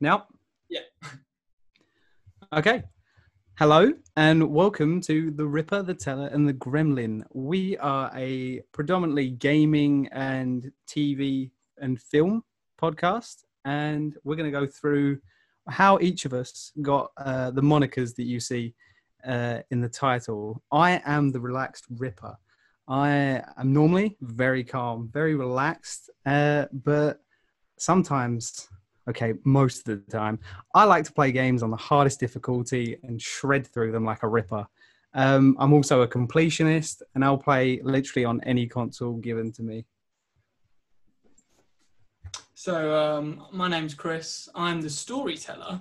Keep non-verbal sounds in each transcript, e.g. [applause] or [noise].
Now? Yeah. Okay. Hello and welcome to The Ripper, The Teller, and The Gremlin. We are a predominantly gaming and TV and film podcast, and we're going to go through how each of us got uh, the monikers that you see uh, in the title. I am the relaxed Ripper. I am normally very calm, very relaxed, uh, but sometimes okay, most of the time. I like to play games on the hardest difficulty and shred through them like a ripper. Um, I'm also a completionist, and I'll play literally on any console given to me. So, um, my name's Chris. I'm the storyteller.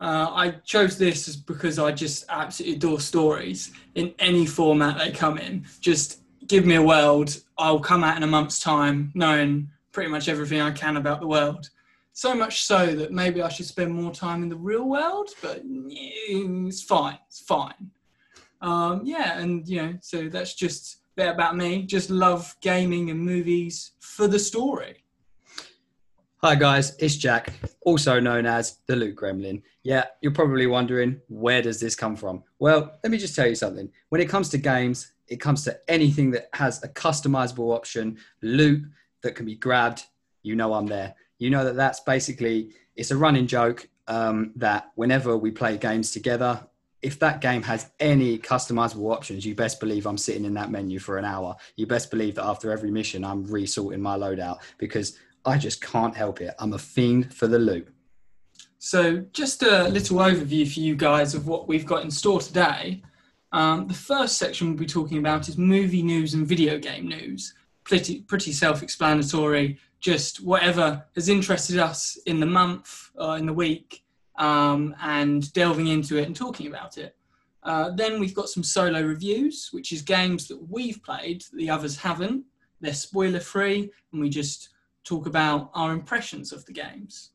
Uh, I chose this because I just absolutely adore stories in any format they come in. Just give me a world, I'll come out in a month's time knowing pretty much everything I can about the world so much so that maybe I should spend more time in the real world, but it's fine. It's fine. Um, yeah, and you know, so that's just a bit about me. Just love gaming and movies for the story. Hi guys, it's Jack, also known as the Loot Gremlin. Yeah, you're probably wondering where does this come from? Well, let me just tell you something. When it comes to games, it comes to anything that has a customizable option, loot that can be grabbed, you know I'm there you know that that's basically it's a running joke um, that whenever we play games together if that game has any customizable options you best believe i'm sitting in that menu for an hour. You best believe that after every mission i'm resorting my loadout because i just can't help it. I'm a fiend for the loot so just a little overview for you guys of what we've got in store today. Um, the first section we'll be talking about is movie news and video game news. Pretty, pretty self-explanatory just whatever has interested us in the month or in the week um, and delving into it and talking about it. Uh, then we've got some solo reviews, which is games that we've played that the others haven't. They're spoiler free, and we just talk about our impressions of the games.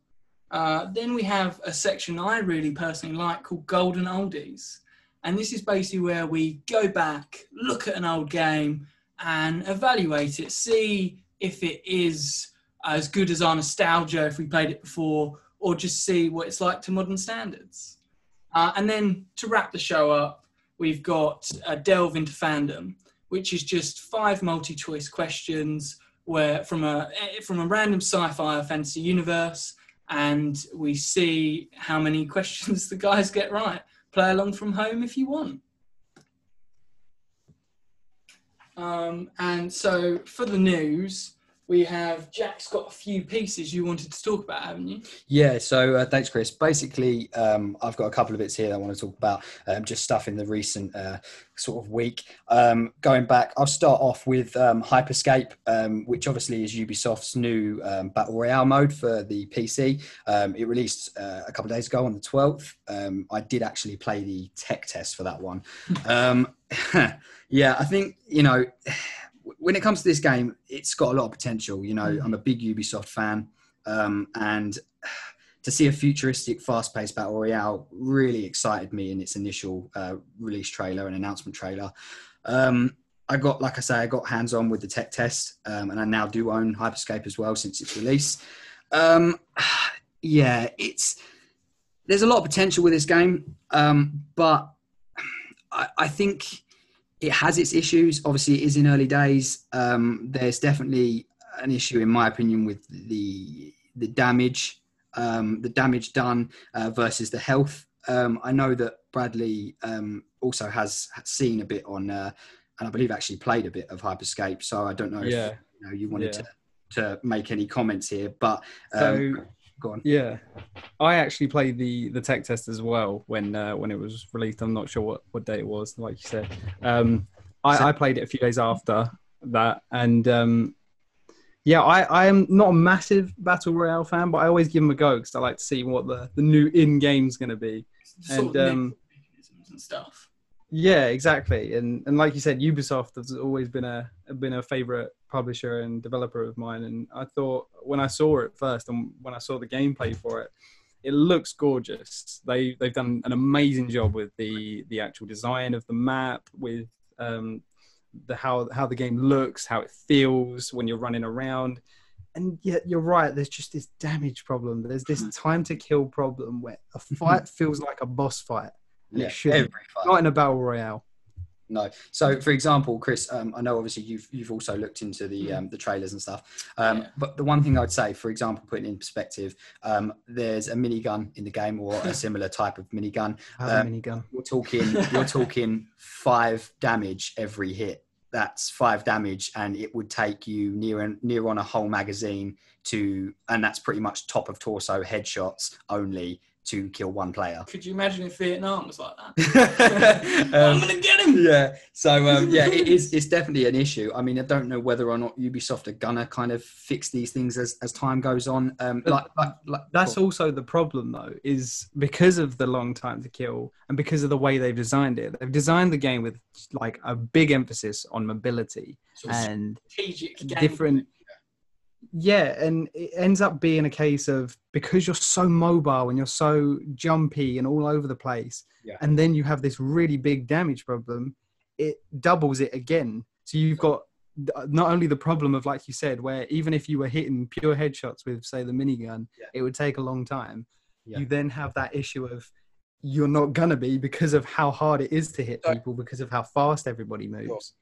Uh, then we have a section I really personally like called Golden Oldies. And this is basically where we go back, look at an old game, and evaluate it, see if it is as good as our nostalgia if we played it before, or just see what it's like to modern standards. Uh, and then to wrap the show up, we've got a delve into fandom, which is just five multi-choice questions where from a from a random sci-fi or fantasy universe, and we see how many [laughs] questions the guys get right. Play along from home if you want. Um, and so for the news, we have Jack's got a few pieces you wanted to talk about, haven't you? Yeah, so uh, thanks, Chris. Basically, um, I've got a couple of bits here that I want to talk about, um, just stuff in the recent uh, sort of week. Um, going back, I'll start off with um, Hyperscape, um, which obviously is Ubisoft's new um, Battle Royale mode for the PC. it released uh, a couple of days ago on the 12th. I did actually play the tech test for that one. [laughs] [laughs] yeah, I think, you know when it comes to this game, it's got a lot of potential. You know, mm. I'm a big Ubisoft fan, um, and to see a futuristic, fast-paced battle royale really excited me in its initial uh, release trailer and announcement trailer. Um, I got, like I say, I got hands-on with the tech test, um, and I now do own Hyperscape as well since its release. Um, [sighs] yeah, it's there's a lot of potential with this game, um, but I, I think it has its issues. Obviously, it is in early days. Um, there's definitely an issue, in my opinion, with the the damage, um, the damage done uh, versus the health. Um, I know that Bradley um, also has seen a bit on, uh, and I believe actually played a bit of Hyperscape. So I don't know yeah. if you, know, you wanted yeah. to to make any comments here, but so um, Go on. Yeah, I actually played the the tech test as well when uh, when it was released. I'm not sure what what day it was, like you said. Um, I, I played it a few days after that, and um, yeah, I, I am not a massive battle royale fan, but I always give them a go because I like to see what the, the new in game's going to be. and um, and stuff. Yeah, exactly. And and like you said, Ubisoft has always been a been a favorite publisher and developer of mine. And I thought when I saw it first and when I saw the gameplay for it, it looks gorgeous. They they've done an amazing job with the the actual design of the map, with um, the how how the game looks, how it feels when you're running around. and yet you're right. There's just this damage problem. There's this time to kill problem where a fight feels like a boss fight. And Yeah, it shouldn't. every fight. Not in a battle royale. No. So, for example, Chris, um, I know obviously you've you've also looked into the um, the trailers and stuff. Um, Yeah. But the one thing I'd say, for example, putting in perspective, um, there's a minigun in the game or a [laughs] similar type of minigun. Um, a minigun. You're talking you're [laughs] talking five damage every hit. That's five damage, and it would take you near and near on a whole magazine to, and that's pretty much top of torso headshots only to kill one player. Could you imagine if Vietnam was like that? [laughs] I'm Um, gonna get him. yeah. So um, yeah, it is. It's definitely an issue. I mean, I don't know whether or not Ubisoft are gonna kind of fix these things as, as time goes on. Um, like, like, like That's cool. also the problem, though, is because of the long time to kill and because of the way they've designed it. They've designed the game with like a big emphasis on mobility Sort of and strategic game. different. Yeah, and it ends up being a case of because you're so mobile and you're so jumpy and all over the place, Yeah. and then you have this really big damage problem, it doubles it again. So you've got not only the problem of like you said, where even if you were hitting pure headshots with say the minigun, Yeah. it would take a long time. Yeah. You then have that issue of you're not gonna be because of how hard it is to hit people because of how fast everybody moves.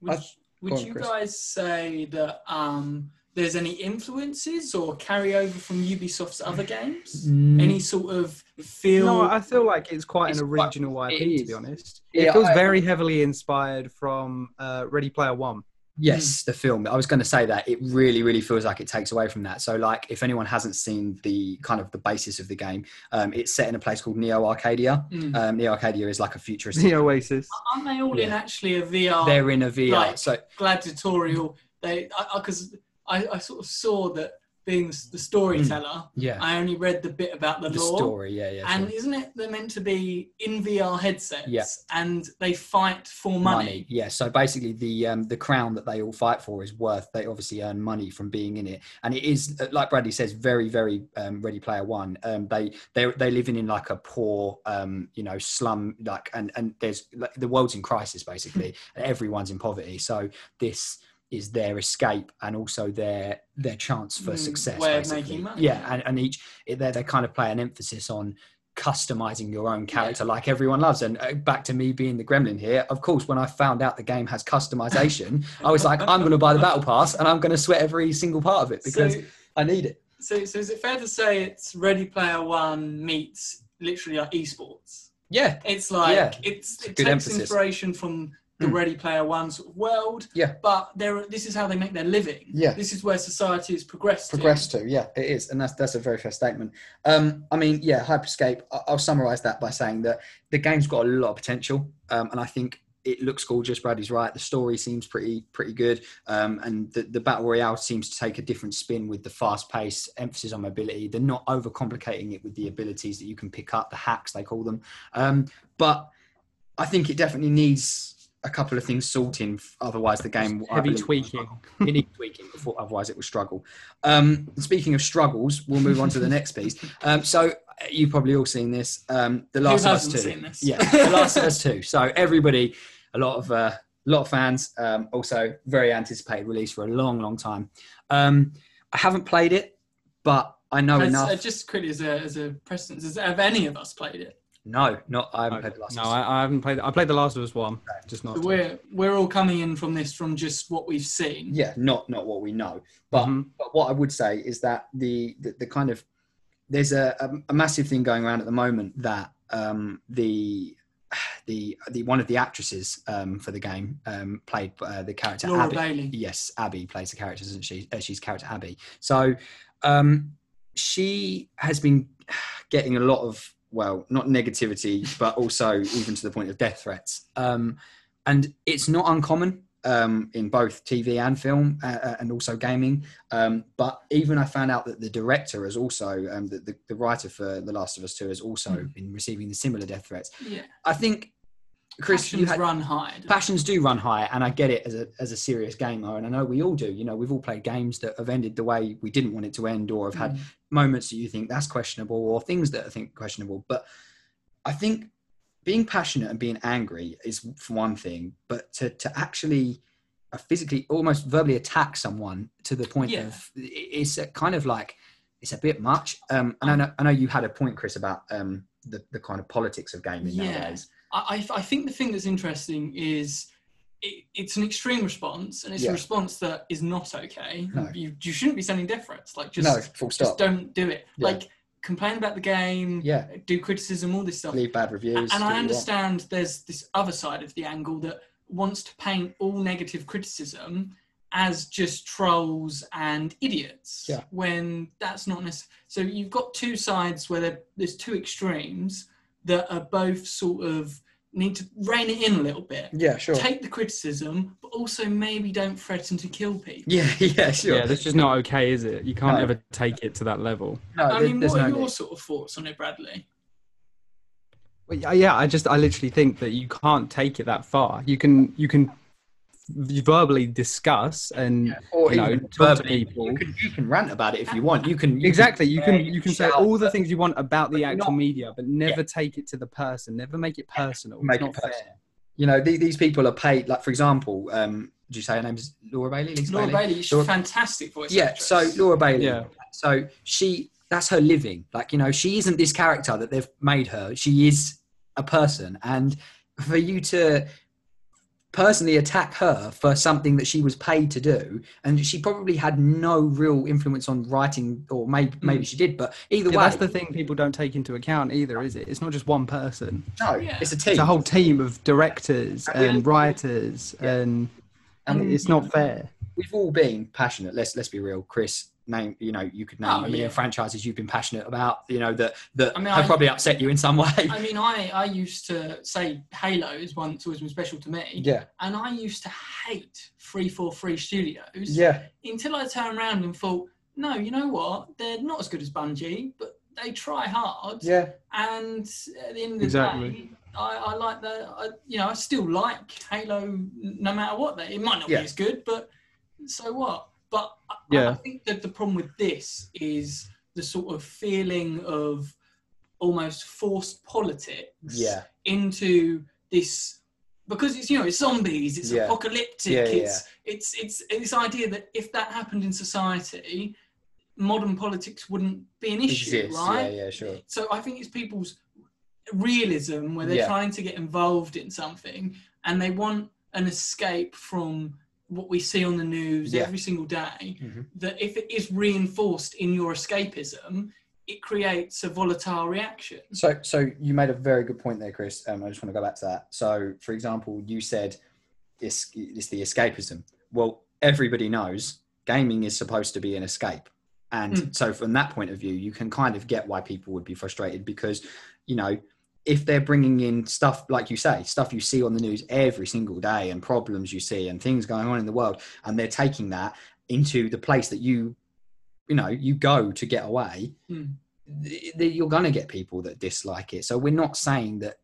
Would, would on, you Chris. guys say that um, there's any influences or carryover from Ubisoft's other games? Any sort of feel? No, I feel like it's quite It's an original it IP, to be honest. Yeah, it feels I- very heavily inspired from uh, Ready Player One. Yes, the film. I was going to say that it really, really feels like it takes away from that. So, like, if anyone hasn't seen the kind of the basis of the game, um, it's set in a place called Neo Arcadia. Mm. Um, Neo Arcadia is like a futuristic. The Oasis. Aren't they all in actually a VR They're in a VR. Like- so gladiatorial? They because I, I, sort of saw that being the, storyteller, yeah, I only read the bit about the, the law. story. Yeah, yeah. And sure. isn't it they're meant to be in VR headsets? Yeah. And they fight for money. money. Yeah. So basically, the um, the crown that they all fight for is worth. They obviously earn money from being in it, and it is uh, like Bradley says, very, very um, Ready Player One. Um, they they they living in like a poor, um, you know, slum like, and and there's like, the world's in crisis basically, and [laughs] everyone's in poverty. So this is their escape and also their their chance for Mm, success. way of making money. Yeah, and, and each they they kind of play an emphasis on customizing your own character like everyone loves and uh, back to me being the gremlin here of course when i found out the game has customization i was like i'm going to buy the battle pass and i'm going to sweat every single part of it because so, i need it so, so is it fair to say it's Ready Player One meets literally like esports? yeah It's like Yeah, it's, a it takes emphasis. inspiration from the Mm. Ready Player One sort of world. Yeah. But there, this is how they make their living. Yeah. This is where society has progressed. to. progress to yeah it is and that's that's a very fair statement um i mean yeah hyperscape i'll summarize that by saying that the game's got a lot of potential um and i think it looks gorgeous bradley's right the story seems pretty pretty good um and the, the battle royale seems to take a different spin with the fast pace emphasis on mobility they're not overcomplicating it with the abilities that you can pick up the hacks they call them um but i think it definitely needs a couple of things sorting otherwise the game I Heavy believe, tweaking. it needs [laughs] tweaking before otherwise it will struggle. Um speaking of struggles we'll move on to the next piece. Um so uh, you've probably all seen this um the Who last of us hasn't two. seen this? yeah the last of us two. So everybody a lot of uh, a lot of fans um also very anticipated release for a long long time. Um i haven't played it but i know Has- enough. uh, just quickly as a, as a precedence, has, have any of us played it? No not i haven't No, played the last no of us I, I haven't played. I played the Last of Us one, just not. So we're we're all coming in from this from just what we've seen. yeah not not what we know but Mhm. but what I would say is that the the, the kind of there's a, a, a massive thing going around at the moment that um, the the the one of the actresses um, for the game um, played uh, the character Laura Abby. Bailey. Yes, Abby plays the character, doesn't she? Uh, she's character Abby. So um, she has been [sighs] getting a lot of well, not negativity, [laughs] but also even to the point of death threats. Um, and it's not uncommon um, in both TV and film, uh, uh, and also gaming. Um, but even I found out that the director has also, um, the, the, the writer for The Last of Us Two, has also Hmm. been receiving the similar death threats. Yeah. I think, Chris, you Passions had, run high. passions do run high and i get it as a, as a serious gamer and i know we all do you know we've all played games that have ended the way we didn't want it to end or have had Mm. moments that you think that's questionable or things that I think questionable but i think being passionate and being angry is for one thing but to, to actually physically almost verbally attack someone to the point Yeah. of it's kind of like it's a bit much. Um, and I know, I know you had a point, Chris, about um, the the kind of politics of gaming Yeah. nowadays. I, I I think the thing that's interesting is it, it's an extreme response, and it's Yeah. a response that is not okay. No. You you shouldn't be sending threats. Like just no, full just don't do it. Yeah. Like complain about the game, Yeah, do criticism, all this stuff. leave bad reviews. and I understand there's this other side of the angle that wants to paint all negative criticism as just trolls and idiots Yeah. when that's not necessary. So you've got two sides where there's two extremes that are both sort of need to rein it in a little bit. Yeah, sure. Take the criticism, but also maybe don't threaten to kill people. Yeah, [laughs] yeah, sure. Yeah, that's just not okay, is it? You can't No. ever take it to that level. no, I mean, what no are your need. sort of thoughts on it, Bradley? Well, yeah, yeah, I just I literally think that you can't take it that far. You can you can verbally discuss and Or you know even talk to people. You can, you can rant about it if you want. You can you exactly you can you can say shout, all the but things you want about the actual not- media but never take it to the person never make it personal Make it's it not fair. You know, these, these people are paid. Like for example, um, did you say her name is Laura Bailey? Lisa Laura Bailey? Bailey, she's Laura- a fantastic voice Yeah. actress. So Laura Bailey. Yeah. So she that's her living. Like you know, she isn't this character that they've made her. She is a person, and for you to personally attack her for something that she was paid to do and she probably had no real influence on writing or maybe mm. maybe she did but either Yeah, way that's the thing people don't take into account either is it it's not just one person no Yeah. it's a team it's a whole team of directors And and writers and And it's not fair we've all been passionate. Let's let's be real, Chris. Name you know you could name Oh, a million yeah. franchises you've been passionate about. You know that that I mean, have I- probably upset you in some way. I mean, I, I used to say Halo is one that's always been special to me. yeah, And I used to hate 343 Studios yeah, until I turned around and thought, no, you know what? They're not as good as Bungie, but they try hard. yeah, And at the end of the Exactly. day, I, I like the, I, you know, I still like Halo no matter what. They, it might not Yeah. be as good, but so what? But I, Yeah. I think that the problem with this is the sort of feeling of almost forced politics yeah, into this because it's you know it's zombies it's Yeah. apocalyptic Yeah, yeah, it's it's it's this idea that if that happened in society modern politics wouldn't be an issue exists. right Yeah, yeah, sure. so i think it's people's realism where they're trying to get involved in something and they want an escape from what we see on the news Yeah. every single day Mhm. that if it is reinforced in your escapism it creates a volatile reaction So, so you made a very good point there, Chris. Um, I just want to go back to that. So, for example, you said it's, it's the escapism. Well, everybody knows gaming is supposed to be an escape, and Mm. so from that point of view, you can kind of get why people would be frustrated because, you know, if they're bringing in stuff like you say, stuff you see on the news every single day, and problems you see, and things going on in the world, and they're taking that into the place that you, you know, you go to get away Mm. you're going to get people that dislike it. So we're not saying that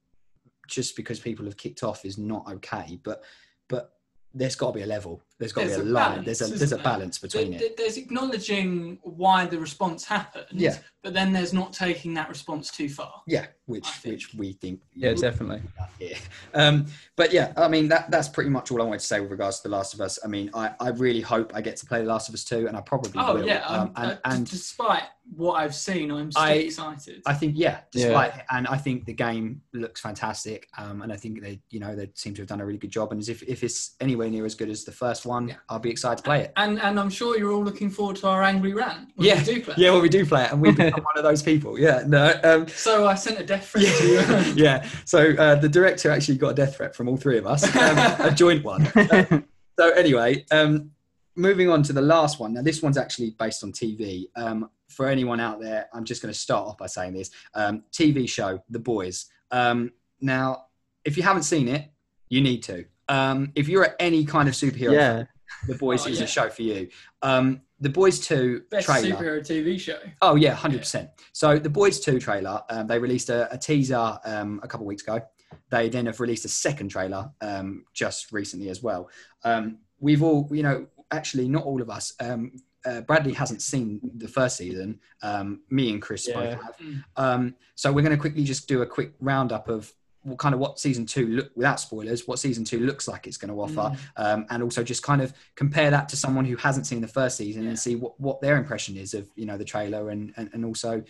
just because people have kicked off is not okay, but but there's got to be a level. There's got to There's be a, a line. balance, there's a there's a balance between There- it. There's acknowledging why the response happened, Yeah. but then there's not taking that response too far. Yeah, which which we think. yeah definitely Yeah. Um, but yeah, I mean that that's pretty much all I wanted to say with regards to The Last of Us. I mean, I, I really hope I get to play The Last of Us 2 and I probably Oh will. yeah, Um, I'm- and, uh, and despite what I've seen, I'm still I- excited. I think yeah, Yeah. despite and I think the game looks fantastic. Um, and I think they you know they seem to have done a really good job. And as if if it's anywhere near as good as the first one, Yeah. I'll be excited to play it. and and I'm sure you're all looking forward to our angry rant. Yeah, we do play. Yeah, well, we do play it, and we've [laughs] become one of those people. Yeah, no, um, So I sent a death threat to you. yeah, [laughs] yeah. So uh, the director actually got a death threat from all three of us, um, a [laughs] joint one. Uh, so anyway, um, moving on to the last one. Now this one's actually based on TV. Um, for anyone out there, I'm just going to start off by saying this: um, TV show, The Boys. Um, now, if you haven't seen it, you need to. Um, if you're at any kind of superhero, yeah fan, The Boys Oh, is yeah. a show for you. Um, the Boys Two Best trailer. superhero TV show. Oh yeah, hundred percent. So the Boys Two trailer, um, they released a, a teaser um, a couple of weeks ago. They then have released a second trailer um, just recently as well. Um, we've all, you know, actually not all of us. Um, uh, Bradley hasn't seen the first season. Um, me and Chris Yeah. both have. Mm. Um, so we're going to quickly just do a quick roundup of what kind of what season two look without spoilers what season two looks like it's going to offer um, and also just kind of compare that to someone who hasn't seen the first season Yeah. and see what, what their impression is of you know the trailer and, and and also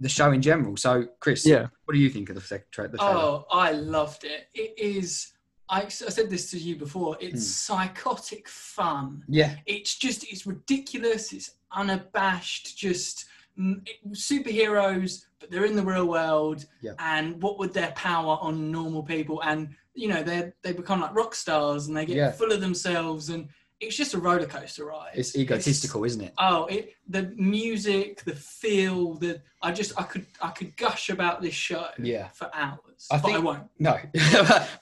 the show in general so chris Yeah. what do you think of the, sec- tra- the trailer Oh, I loved it. It is. I, I said this to you before. It's Hmm. psychotic fun. yeah It's just. It's ridiculous. It's unabashed. Just mm, it- superheroes, but they're in the real world. Yeah. And what would their power on normal people? And you know, they they become like rock stars, and they get Yeah. full of themselves, and it's just a roller coaster ride. it's egotistical isn't it Oh, it, the music, the feel, the I just I could I could gush about this show Yeah. for hours, I but I think- won't. No, [laughs]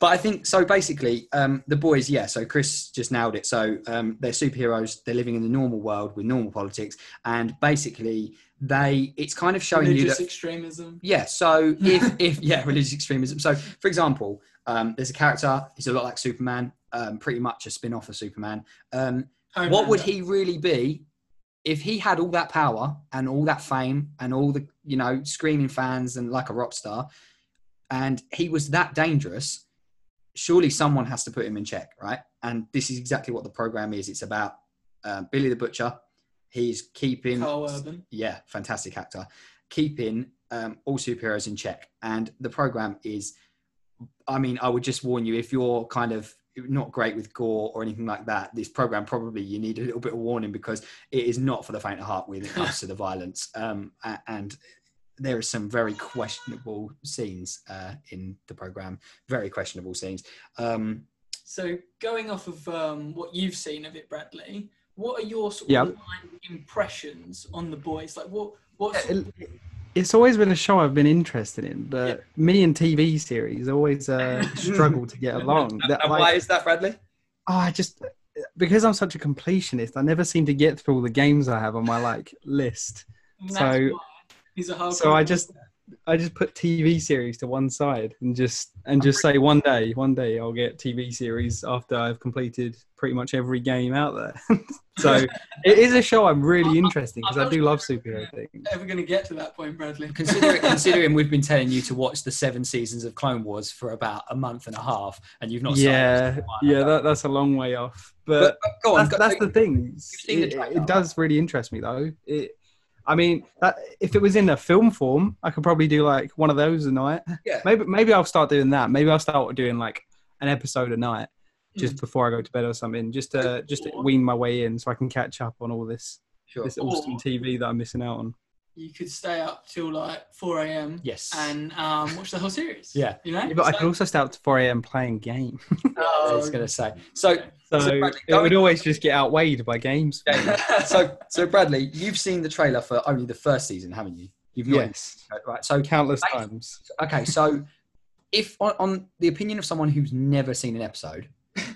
but I think so. Basically, um, the boys, yeah. So Chris just nailed it. So um, they're superheroes. They're living in the normal world with normal politics, and basically, they it's kind of showing you that. extremism. Yeah. So [laughs] if if yeah, religious extremism. So for example, um, there's a character. He's a lot like Superman. Um, pretty much a spin off of Superman. Um, what would he really be if he had all that power and all that fame and all the you know screaming fans and like a rock star and he was that dangerous surely someone has to put him in check right and this is exactly what the program is it's about um, billy the butcher he's keeping Carl Urban. yeah fantastic actor. Keeping um, all superheroes in check. And the program is i mean i would just warn you if you're kind of not great with gore or anything like that this program probably you need a little bit of warning because it is not for the faint of heart when it comes to the [laughs] violence. Um, and there are some very questionable scenes uh, in the program. Very questionable scenes. Um, So going off of um, what you've seen of it, Bradley, what are your sort of Yeah. impressions on the boys? Like what what sort It- It's always been a show I've been interested in, but me and TV series always uh, struggle to get along. [laughs] That, like, is that bradley oh, I just because I'm such a completionist, I never seem to get through all the games I have on my like list. So- why he's a hard So I just I just put TV series to one side and just and just say one day, one day I'll get TV series after I've completed pretty much every game out there. [laughs] so [laughs] it is a show I'm really interested because I do love superhero [laughs] things. ever going to get to that point, Bradley. Considering, considering we've been telling you to watch the seven seasons of Clone Wars for about a month and a half, and you've not. Yeah, season yeah, that, that's a long way off. But, But but go on. that's, go- that's the thing. It, it does really interest me though. It, I mean, that, if it was in a film form, I could probably do like one of those a night. Yeah. Maybe maybe I'll start doing that. Maybe I'll start doing like an episode a night just Mm. before I go to bed or something, just to just to wean my way in so I can catch up on all this Sure. this awesome TV that I'm missing out on. You could stay up till like 4 a.m. Yes. and um, watch the whole series. [laughs] Yeah. You know? Yeah, but I could also stay up to 4 a.m. playing game. [laughs] I was going to say. So, So, So, Bradley, it would always just get outweighed by games. [laughs] so, so Bradley, you've seen the trailer for only the first season, haven't you? You've not Yes, right. So, countless Based- times. okay. So, if on, on the opinion of someone who's never seen an episode,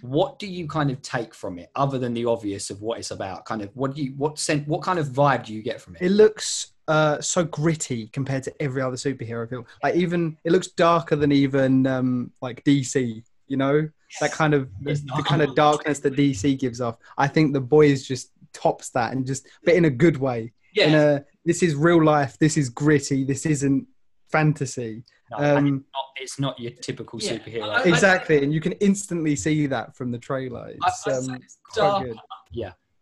what do you kind of take from it, other than the obvious of what it's about? Kind of, what do you, what sent what kind of vibe do you get from it? It looks uh, so gritty compared to every other superhero film. Like even it looks darker than even um, like DC. You know that kind of the, the kind of darkness that DC gives off. I think the boys just tops that and just but in a good way. yeah. In a this is real life. This is gritty. This isn't fantasy. No, Um, it's, not, it's not your typical Yeah. superhero. I- exactly, and you can instantly see that from the trailer. It's I- I'd um, it's quite dark. good.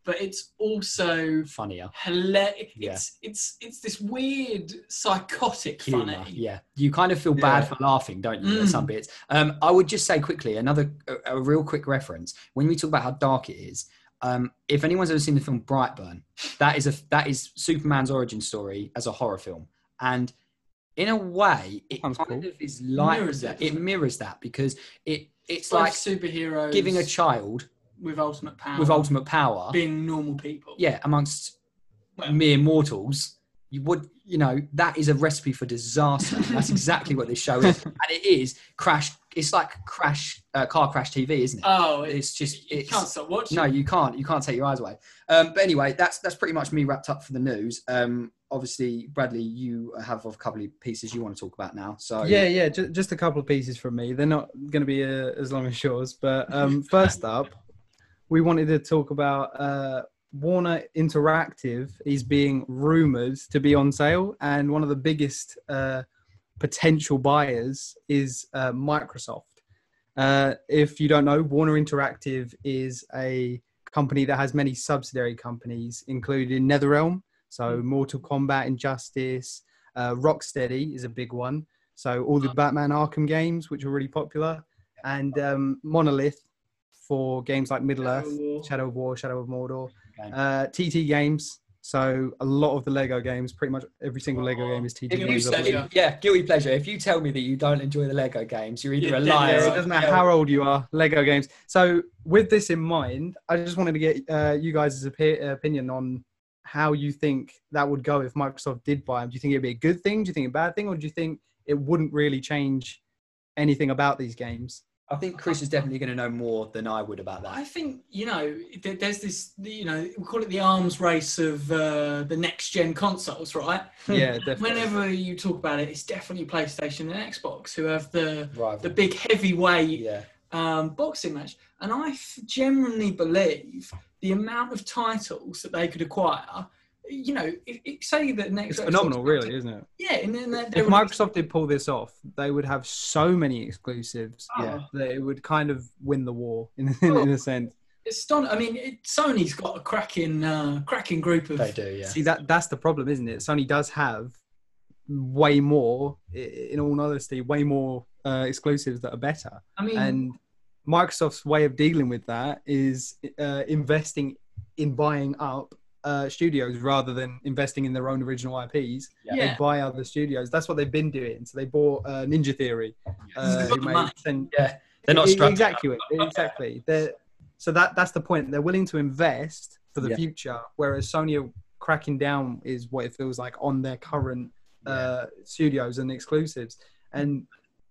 But it's also funnier. hilarious. Yeah. It's, it's, it's this weird psychotic Humor, funny. yeah. You kind of feel bad for laughing, don't you? At Mm. some bits. Um, I would just say quickly another a, a real quick reference when we talk about how dark it is. Um, if anyone's ever seen the film Brightburn, that is a that is Superman's origin story as a horror film, and in a way, it Sounds kind cool. of is like Mirrors that. it. It mirrors that because it it's It's like like superheroes giving a child with ultimate power, with ultimate power, being normal people. yeah, amongst Well- mere mortals, you would, you know, that is a recipe for disaster. [laughs] That's exactly what this show is, and it is crash. It's like crash, uh, car crash TV, isn't it? Oh, it's just, you it's can't stop watching. no, you can't, you can't take your eyes away. Um, but anyway, that's that's pretty much me wrapped up for the news. Um, obviously, Bradley, you have a couple of pieces you want to talk about now. So Yeah, yeah, ju- just a couple of pieces from me. They're not going to be uh, as long as yours, but um, [laughs] first up, we wanted to talk about uh, Warner Interactive is being rumored to be on sale, and one of the biggest uh, potential buyers is uh, Microsoft. Uh, if you don't know, Warner Interactive is a company that has many subsidiary companies, including NetherRealm, so Hmm. Mortal Kombat, Injustice, uh, Rocksteady is a big one. So all the Batman Arkham games, which are really popular, and um, Monolith for games like Middle Shadow Earth, War. Shadow of War, Shadow of Mordor, Okay. uh, TT Games. So a lot of the Lego games, pretty much every single Lego game is TT If you Games. Say, yeah, guilty pleasure. If you tell me that you don't enjoy the Lego games, you're either You're a liar. Yeah, or- it doesn't matter how old you are, Lego games. So, with this in mind, I just wanted to get uh, you guys' opinion on how you think that would go if Microsoft did buy them. Do you think it'd be a good thing? Do you think a bad thing? Or do you think it wouldn't really change anything about these games? I think Chris is definitely going to know more than I would about that. I think you know there's this you know we call it the arms race of uh, the next gen consoles, right? Yeah, [laughs] definitely. Whenever you talk about it, it's definitely PlayStation and Xbox who have the Rival. the big heavyweight yeah. um, boxing match. And I f- genuinely believe the amount of titles that they could acquire. You know, if, if, say that next it's Xbox- phenomenal, really, isn't it? Yeah, and then they, they If would- Microsoft did pull this off, they would have so many exclusives Oh, that it would kind of win the war in, in, Oh. in a sense. it's ston- I mean, it, Sony's got a cracking, uh, cracking group of. They do, yeah. See that that's the problem, isn't it? Sony does have way more, in all honesty, way more uh, exclusives that are better. I mean, And Microsoft's way of dealing with that is uh, investing in buying up uh, studios rather than investing in their own original IPs. Yeah. They yeah, buy other studios. That's what they've been doing. So they bought uh, Ninja Theory. Uh, They've got who the made money. ten- Yeah. They're not structured. exactly exactly They're, so that that's the point they're willing to invest for the Yeah. future whereas sony are cracking down is what it feels like on their current uh, studios and exclusives and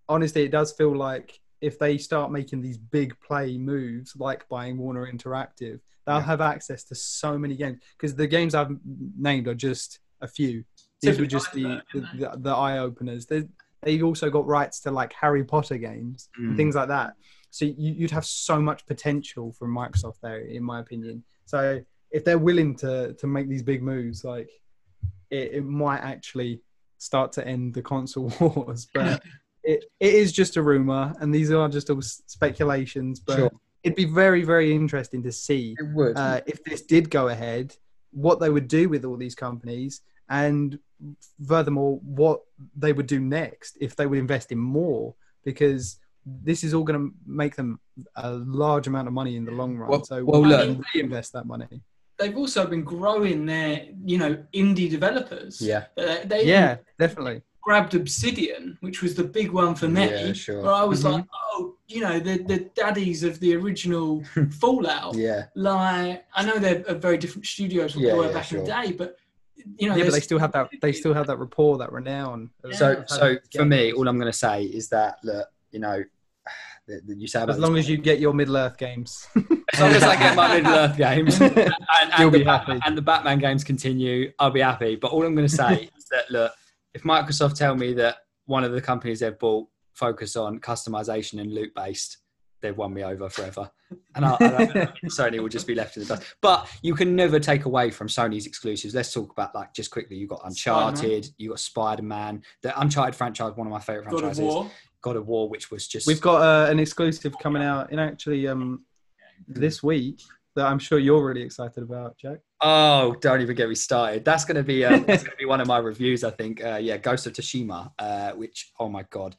honestly it does feel like if they start making these big play moves like buying warner interactive they'll Yeah. have access to so many games because the games i've named are just a few these were just the the, the, the eye openers they they've also got rights to like harry potter games and Mm. things like that. So you, you'd have so much potential from Microsoft there, in my opinion. So if they're willing to to make these big moves, like it, it might actually start to end the console [laughs] wars. But [laughs] it, it is just a rumor, and these are just all speculations. But Sure. It'd be very very interesting to see It would. uh, if this did go ahead, what they would do with all these companies, and furthermore, what they would do next if they would invest in more, because this is all going to make them a large amount of money in the long run. Well- so well, why look- don't they invest that money? they've also been growing their, you know, indie developers. yeah. They, they Yeah, definitely. Grabbed Obsidian, which was the big one for me. Yeah, sure. Where I was Mhm. like, oh, you know, the the daddies of the original [laughs] Fallout. Yeah. Like, I know they're a very different studios from Yeah, they were yeah, back in the day, but you know, Yeah, but they still have that. They still have that rapport, that renown. of- So, so for me, all I'm going to say is that, look, you know, that that you say about as long as you get your Middle Earth games, [laughs] [laughs] as long as I get my Middle Earth games and, and, You'll the be Bat- happy. and the Batman games continue, I'll be happy. But all I'm going to say is that look, if Microsoft tell me that one of the companies they've bought focus on customization and loot based, they've won me over forever. And I, I, [laughs] Sony will just be left in the dust. But you can never take away from Sony's exclusives. Let's talk about like just quickly. You got Uncharted, you got Spider Man, the Uncharted franchise, one of my favorite God of franchises. War. God of War, which was just We've got uh, an exclusive coming out in actually um, this week that I'm sure you're really excited about, Jack. Oh, don't even get me started. That's going to be um, that's going to be one of my reviews. I think. Uh, yeah, Ghost of Tsushima, uh, which oh my god,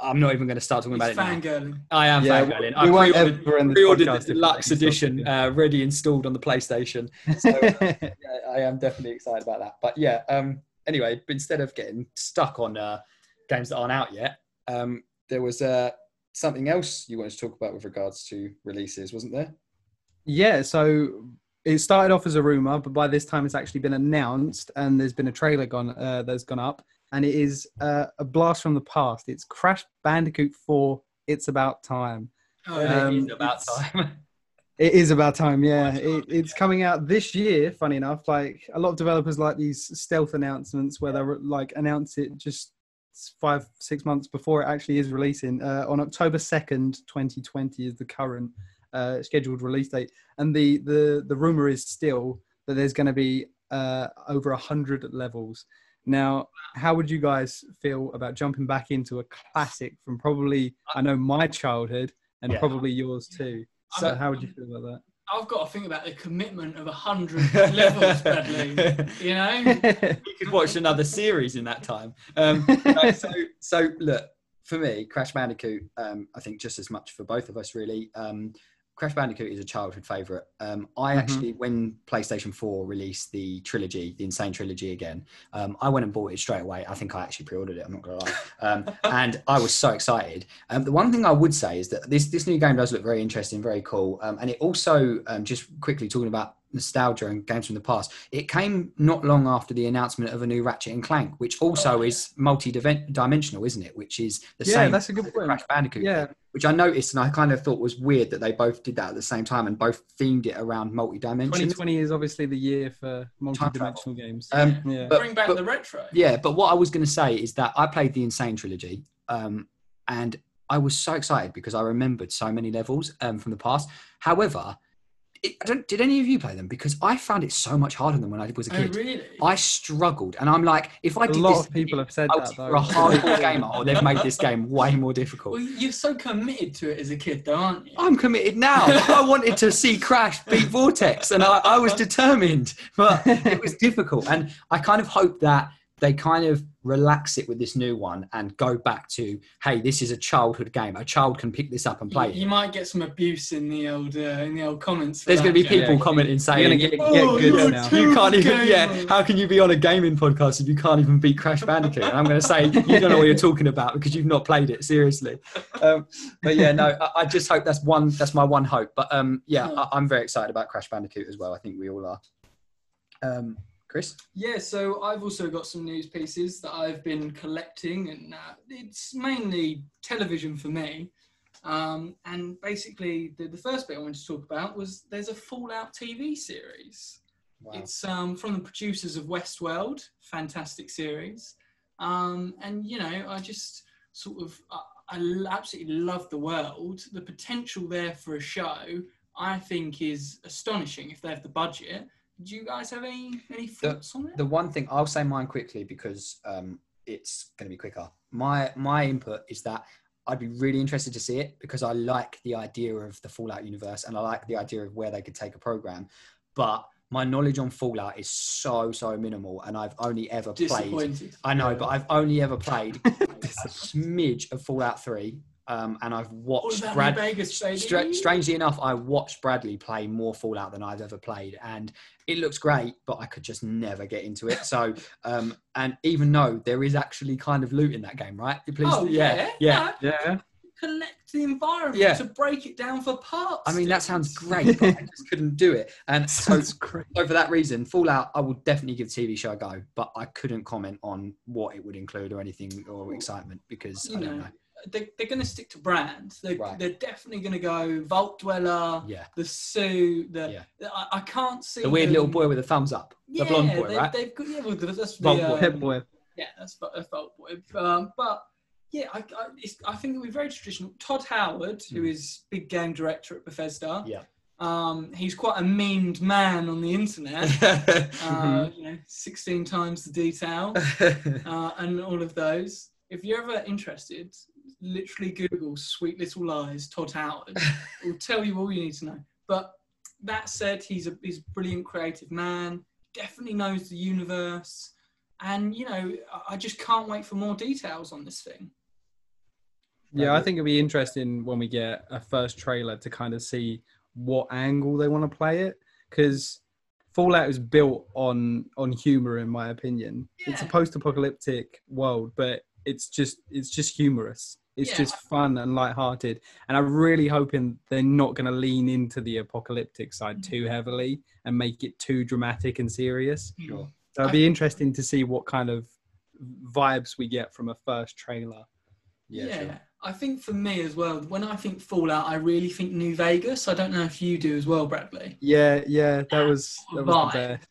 I'm not even going to start talking He's about it now. fangirling. I am Yeah, fangirling. we I won't pre-ordered, ever end this pre-ordered podcast the deluxe edition, uh, ready installed on the PlayStation. [laughs] So uh, yeah, I am definitely excited about that. But yeah, um, anyway, instead of getting stuck on uh, games that aren't out yet, um, there was uh, something else you wanted to talk about with regards to releases, wasn't there? Yeah, so it started off as a rumor, but by this time it's actually been announced, and there's been a trailer gone uh, that's gone up, and it is uh, a blast from the past. It's Crash Bandicoot 4. It's about time. Oh, It. Um, is about it's- time. [laughs] It is about time, yeah. It, it's coming out this year. Funny enough, like a lot of developers like these stealth announcements where they like announce it just five, six months before it actually is releasing. Uh, on October second, twenty twenty, is the current uh, scheduled release date, and the the the rumor is still that there's going to be uh, over a hundred levels. Now, how would you guys feel about jumping back into a classic from probably I know my childhood and Yeah. probably yours too? So, I'm- how would you feel about that? I've got to think about the commitment of a hundred levels, Bradley. You know, [laughs] that? you could watch another series in that time. Um, [laughs] so, so look for me, Crash Bandicoot. Um, I think just as much for both of us, really. Um, Crash Bandicoot is a childhood favourite. Um, I Mhm. actually, when PlayStation 4 released the trilogy, the N. Sane Trilogy again, um, I went and bought it straight away. I think I actually pre-ordered it. I'm not gonna lie, um, [laughs] and I was so excited. Um, the one thing I would say is that this this new game does look very interesting, very cool, um, and it also um, just quickly talking about nostalgia and games from the past. It came not long after the announcement of a new Ratchet and Clank, which also Oh, yeah. is multi-dimensional, isn't it? Which is the yeah, same that's a good point. Crash Bandicoot Yeah, which I noticed and I kind of thought was weird that they both did that at the same time and both themed it around multi-dimensions. 2020 is obviously the year for multi-dimensional games. Um, yeah. but- bring back but- the retro. Yeah, but what I was going to say is that I played the N. Sane trilogy, um, and I was so excited because I remembered so many levels um, from the past. However, it, I don't, did any of you play them? Because I found it so much harder than when I was a Oh, kid. really? I struggled, and I'm like, if I a did lot this, of people have said that was though. for a hardcore [laughs] gamer, or they've made this game way more difficult. Well, you're so committed to it as a kid, though, aren't you? I'm committed now. I wanted to see Crash beat Cortex, and I, I was [laughs] determined, but it was difficult. And I kind of hope that they kind of relax it with this new one and go back to, hey, this is a childhood game. A child can pick this up and play You, it. you might get some abuse in the old uh, in the old comments. There's going to be Jack. people commenting saying, You're gonna get, get Oh, good you're now. you can't even, gamer. yeah, how can you be on a gaming podcast if you can't even beat Crash Bandicoot? And I'm going to say, you don't know what you're talking about because you've not played it, seriously. Um, but yeah, no, I, I just hope that's one, that's my one hope. But um, yeah, I, I'm very excited about Crash Bandicoot as well. I think we all are. Um, Chris? Yeah, so I've also got some news pieces that I've been collecting, and uh, it's mainly television for me. Um, and basically, the, the first bit I wanted to talk about was there's a Fallout TV series. It's um, from the producers of Westworld, fantastic series. Um, and you know, I just sort of I absolutely love the world. The potential there for a show, I think, is astonishing if they have the budget. Do you guys have any any thoughts on it? the one thing I'll say mine quickly because um, it's going to be quicker. My my input is that I'd be really interested to see it because I like the idea of the Fallout universe and I like the idea of where they could take a program. But my knowledge on Fallout is so so minimal, and I've only ever played. I know, Yeah. but I've only ever played [laughs] a smidge of Fallout Three, um, and I've watched Brad. Vegas? Stra- strangely enough, I watched Bradley play more Fallout than I've ever played, and it looks great, but I could just never get into it. So, [laughs] um, and even though there is actually kind of loot in that game, right? Please, Oh yeah, yeah, yeah. Yeah. Connect the environment Yeah. to break it down for parts. I mean, that sounds great, but I just [laughs] couldn't do it. And so, great. so for that reason, Fallout, I would definitely give the TV show a go, but I couldn't comment on what it would include or anything or excitement because You I don't know, know. They, they're going to stick to brands. They're, Right. they're definitely going to go Vault Dweller, Yeah, the suit. The I, I can't see the weird them- little boy with the thumbs up, the Yeah, blonde boy, they, right? They've got yeah, well, that's the Vault um, Boy. Pip boy. Yeah, that's Vo- that's Vault Boy. Um, but yeah, I, I, it's, I think it'll be very traditional. Todd Howard, who Mm. is big game director at Bethesda, Yeah. um, he's quite a memed man on the internet. [laughs] Mm-hmm. uh, you know, 16 times the detail [laughs] uh, and all of those. If you're ever interested, literally Google "Sweet Little Lies" Todd Howard. [laughs] it will tell you all you need to know. But that said, he's a he's a brilliant creative man. Definitely knows the universe, and you know, I- just can't wait for more details on this thing. Yeah, I think it'll be interesting when we get a first trailer to kind of see what angle they want to play it because Fallout is built on on humor, in my opinion. It's a post-apocalyptic world, but it's just it's just humorous. It's Yeah. just fun and light-hearted, and I'm really hoping they're not going to lean into the apocalyptic side Mm. too heavily and make it too dramatic and serious. Sure. So it'll be interesting to see what kind of vibes we get from a first trailer. Yeah, sure. I think for me as well, when I think Fallout, I really think New Vegas. I don't know if you do as well, Bradley. Yeah, yeah, that was that was the best.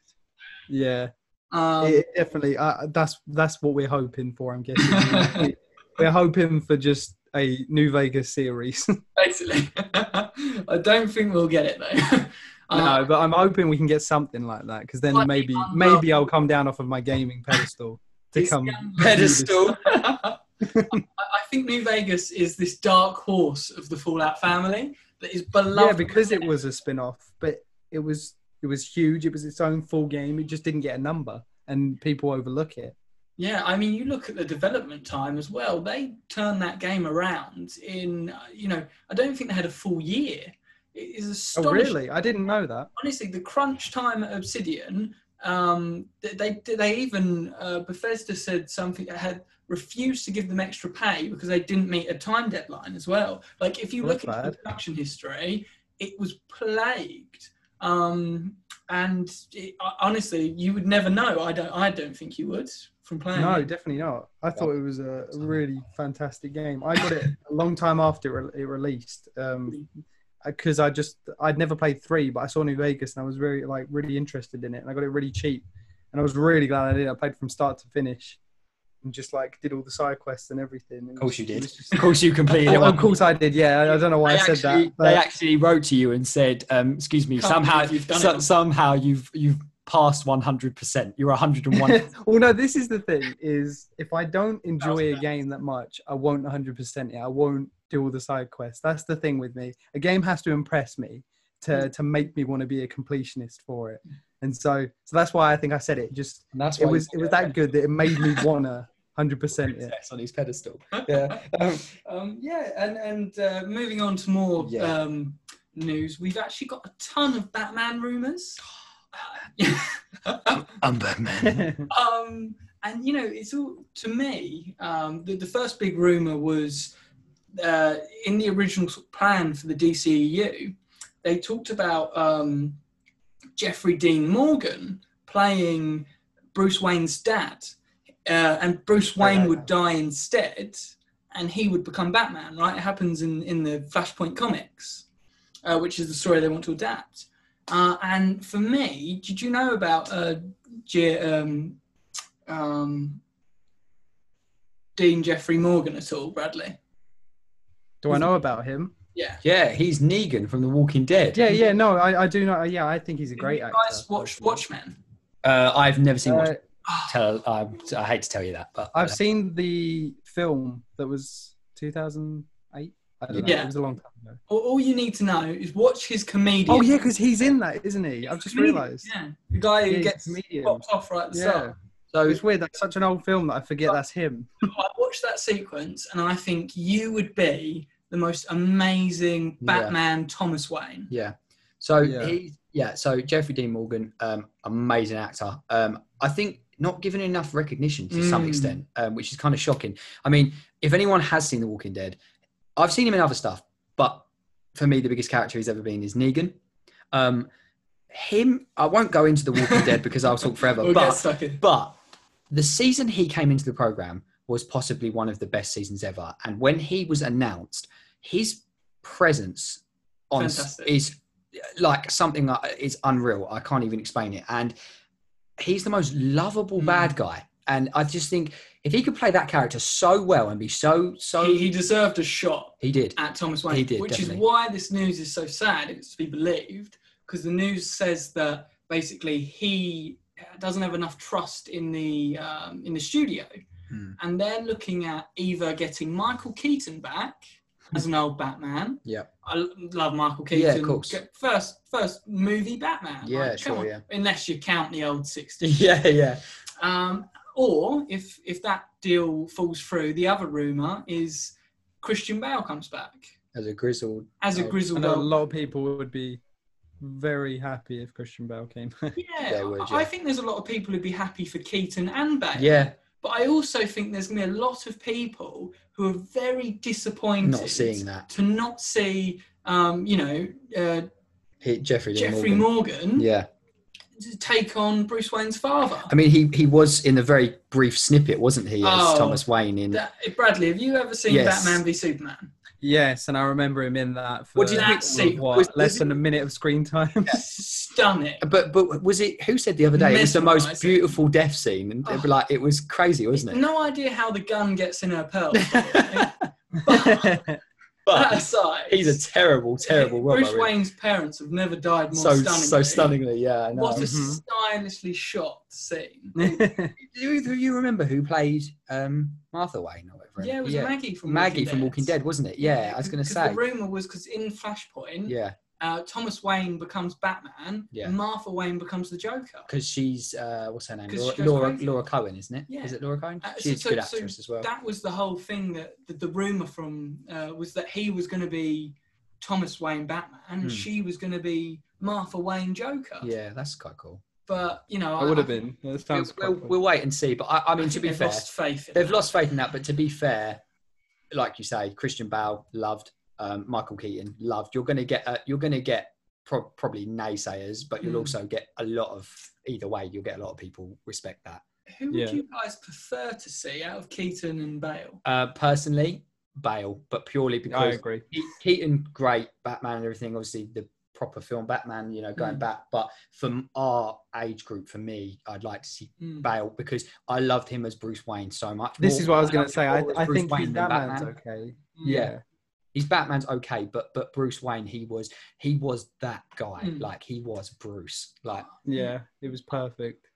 Yeah, Um, it, definitely. Uh, that's that's what we're hoping for. I'm guessing [laughs] we're hoping for just a New Vegas series. [laughs] basically. [laughs] I don't think we'll get it though. Uh, no, but I'm hoping we can get something like that because then maybe the maybe I'll come down off of my gaming pedestal to come. Pedestal. I I think New Vegas is this dark horse of the Fallout family that is beloved. Yeah, because it was a spin-off, but it was it was huge. It was its own full game. It just didn't get a number, and people overlook it. Yeah, I mean, you look at the development time as well. They turned that game around in, you know, I don't think they had a full year. It is astonishing. Oh, astonishing. really? I didn't know that. Honestly, the crunch time at Obsidian, um, they they, even uh, Bethesda said something that had refused to give them extra pay because they didn't meet a time deadline as well. Like if you Well, look that's at the production history, it was plagued. Um, and it, honestly, you would never know. I don't. I don't think you would from playing. No, it. definitely not. I thought it was a really fantastic game. I got it a long time after it it released. Um, because I just I'd never played three, but I saw New Vegas and I was very like really interested in it, and I got it really cheap, and I was really glad I did. I played from start to finish, and just like did all the side quests and everything. Of course you did. just- Of course you completed it. Oh, of course I did. Yeah, I, I don't know why they I said actually, that. but- they actually wrote to you and said, um, "Excuse me, Can't somehow, you've done so- somehow you've you've passed 100. percent You're 101." [laughs] well, no, this is the thing: is if I don't enjoy a game that much, I won't 100 percent it. I won't do all the side quests. That's the thing with me. A game has to impress me to to make me want to be a completionist for it. And so, so that's why I think I said it. Just and that's it was it was that good that it made me wanna 100 percent it. on his pedestal. [laughs] Yeah. Um, Um, yeah, and and uh, moving on to more Yeah. um, news, we've actually got a ton of Batman rumors. [gasps] [laughs] I'm Batman. [laughs] um, and you know, it's all to me. Um, the, the first big rumor was uh, in the original plan for the DCEU. They talked about um, Jeffrey Dean Morgan playing Bruce Wayne's dad, uh, and Bruce Wayne would die instead, and he would become Batman. Right? It happens in in the Flashpoint comics, uh, which is the story they want to adapt. Uh, and for me, did you know about uh, J- um, um, Dean Jeffrey Morgan at all, Bradley? Do I know about him? Yeah. yeah, he's Negan from The Walking Dead. Yeah, yeah, no, I, I do know. Yeah, I think he's a great you actor. guys watched Watchmen? Uh, I've never seen. Uh, Watchmen. [gasps] Tell, I, I hate to tell you that, but I've seen the film that was 2008. I don't know. Yeah. It was a long time ago. All, all you need to know is watch his comedian. Oh yeah, because he's in that, isn't he? I've just Comedian, realised. Yeah, the guy Yeah, who he's gets comedian. popped off right at the Yeah. start. so It's weird. That's such an old film that I forget that's him. I watched that sequence and I think you would be the most amazing Yeah. Batman Thomas Wayne. Yeah. So Yeah. he, yeah. So Jeffrey Dean Morgan, um, amazing actor. Um, I think not given enough recognition to some Mm. extent, um, which is kind of shocking. I mean, if anyone has seen The Walking Dead, I've seen him in other stuff, but for me, the biggest character he's ever been is Negan. Um, him, I won't go into The Walking Dead because I'll talk forever, [laughs] We'll but but the season he came into the program was possibly one of the best seasons ever. And when he was announced, his presence on Fantastic. is like something that is unreal. I can't even explain it. And he's the most lovable Mm. bad guy. And I just think if he could play that character so well and be so so he, he deserved a shot he did. at Thomas Wayne, He did, which definitely. is why this news is so sad, it's to be believed, because the news says that basically he doesn't have enough trust in the um, in the studio, Hmm. and they're looking at either getting Michael Keaton back as an old Batman. Yeah. I love Michael Keaton. Yeah, of course. First, first movie Batman. Yeah, Like, sure, yeah. Unless you count the old '60s. [laughs] Yeah, yeah. Um, or if if that deal falls through, the other rumor is Christian Bale comes back As a grizzled as a grizzled I know a lot of people would be very happy if Christian Bale came. Yeah, They would, I think there's a lot of people who'd be happy for Keaton and Bale. Yeah, But I also think there's going to be a lot of people who are very disappointed not seeing that. to not see, um, you know, uh, He, Jeffrey Jeffrey Morgan. Morgan Yeah. take on Bruce Wayne's father. I mean, he he was in the very brief snippet, wasn't he, as Oh, Thomas Wayne in That- Bradley, have you ever seen Yes. Batman v Superman? Yes, and I remember him in that. For What did you think- what, what, was- was less it- than a minute of screen time. Stunning. But but was it who said the other day it was the most beautiful death scene and Oh. like it was crazy, wasn't it? No idea how the gun gets in her pearls. [laughs] but that but aside, he's a terrible, terrible robber. Bruce really. Wayne's parents have never died more so stunningly. so stunningly, yeah. I know. What a Mhm. stylishly shot scene. do, [laughs] you, do you remember who played um, Martha Wayne or whatever? Yeah, it was Maggie from Maggie Walking from Walking Dead, wasn't it? Yeah, I was going to say. The rumor was because in Flashpoint, Yeah, uh, Thomas Wayne becomes Batman, Yeah. Martha Wayne becomes the Joker. because she's uh, what's her name? 'Cause Laura, she Laura. Laura Cohan, isn't it? Yeah. Is it Laura Cohan? Uh, she's so- a good so actress as well. That was the whole thing that the, the rumor from uh, was that he was going to be Thomas Wayne Batman, and Hmm. she was going to be Martha Wayne Joker. yeah, that's quite cool. But you know, I would have been. That We'll, we'll, cool. we'll wait and see. But I, I mean, to be they've fair, lost faith. In they've that. lost faith in that. But to be fair, like you say, Christian Bale loved, um, Michael Keaton loved. You're going to get uh, you're going to get pro- probably naysayers, but you'll Mm. also get a lot of either way. You'll get a lot of people respect that. Who would Yeah. you guys prefer to see out of Keaton and Bale? Uh, personally, Bale, but purely because I because agree. Ke- Keaton, great Batman and everything. Obviously, the proper film Batman, you know, going Mm. back. But from our age group, for me, I'd like to see Mm. Bale because I loved him as Bruce Wayne so much. This More- is what I was going to say. I, I think Wayne Batman's Batman. okay. Mm. Yeah. His Batman's okay, but but Bruce Wayne, he was he was that guy. Mm. Like he was Bruce. Like Yeah. It was perfect.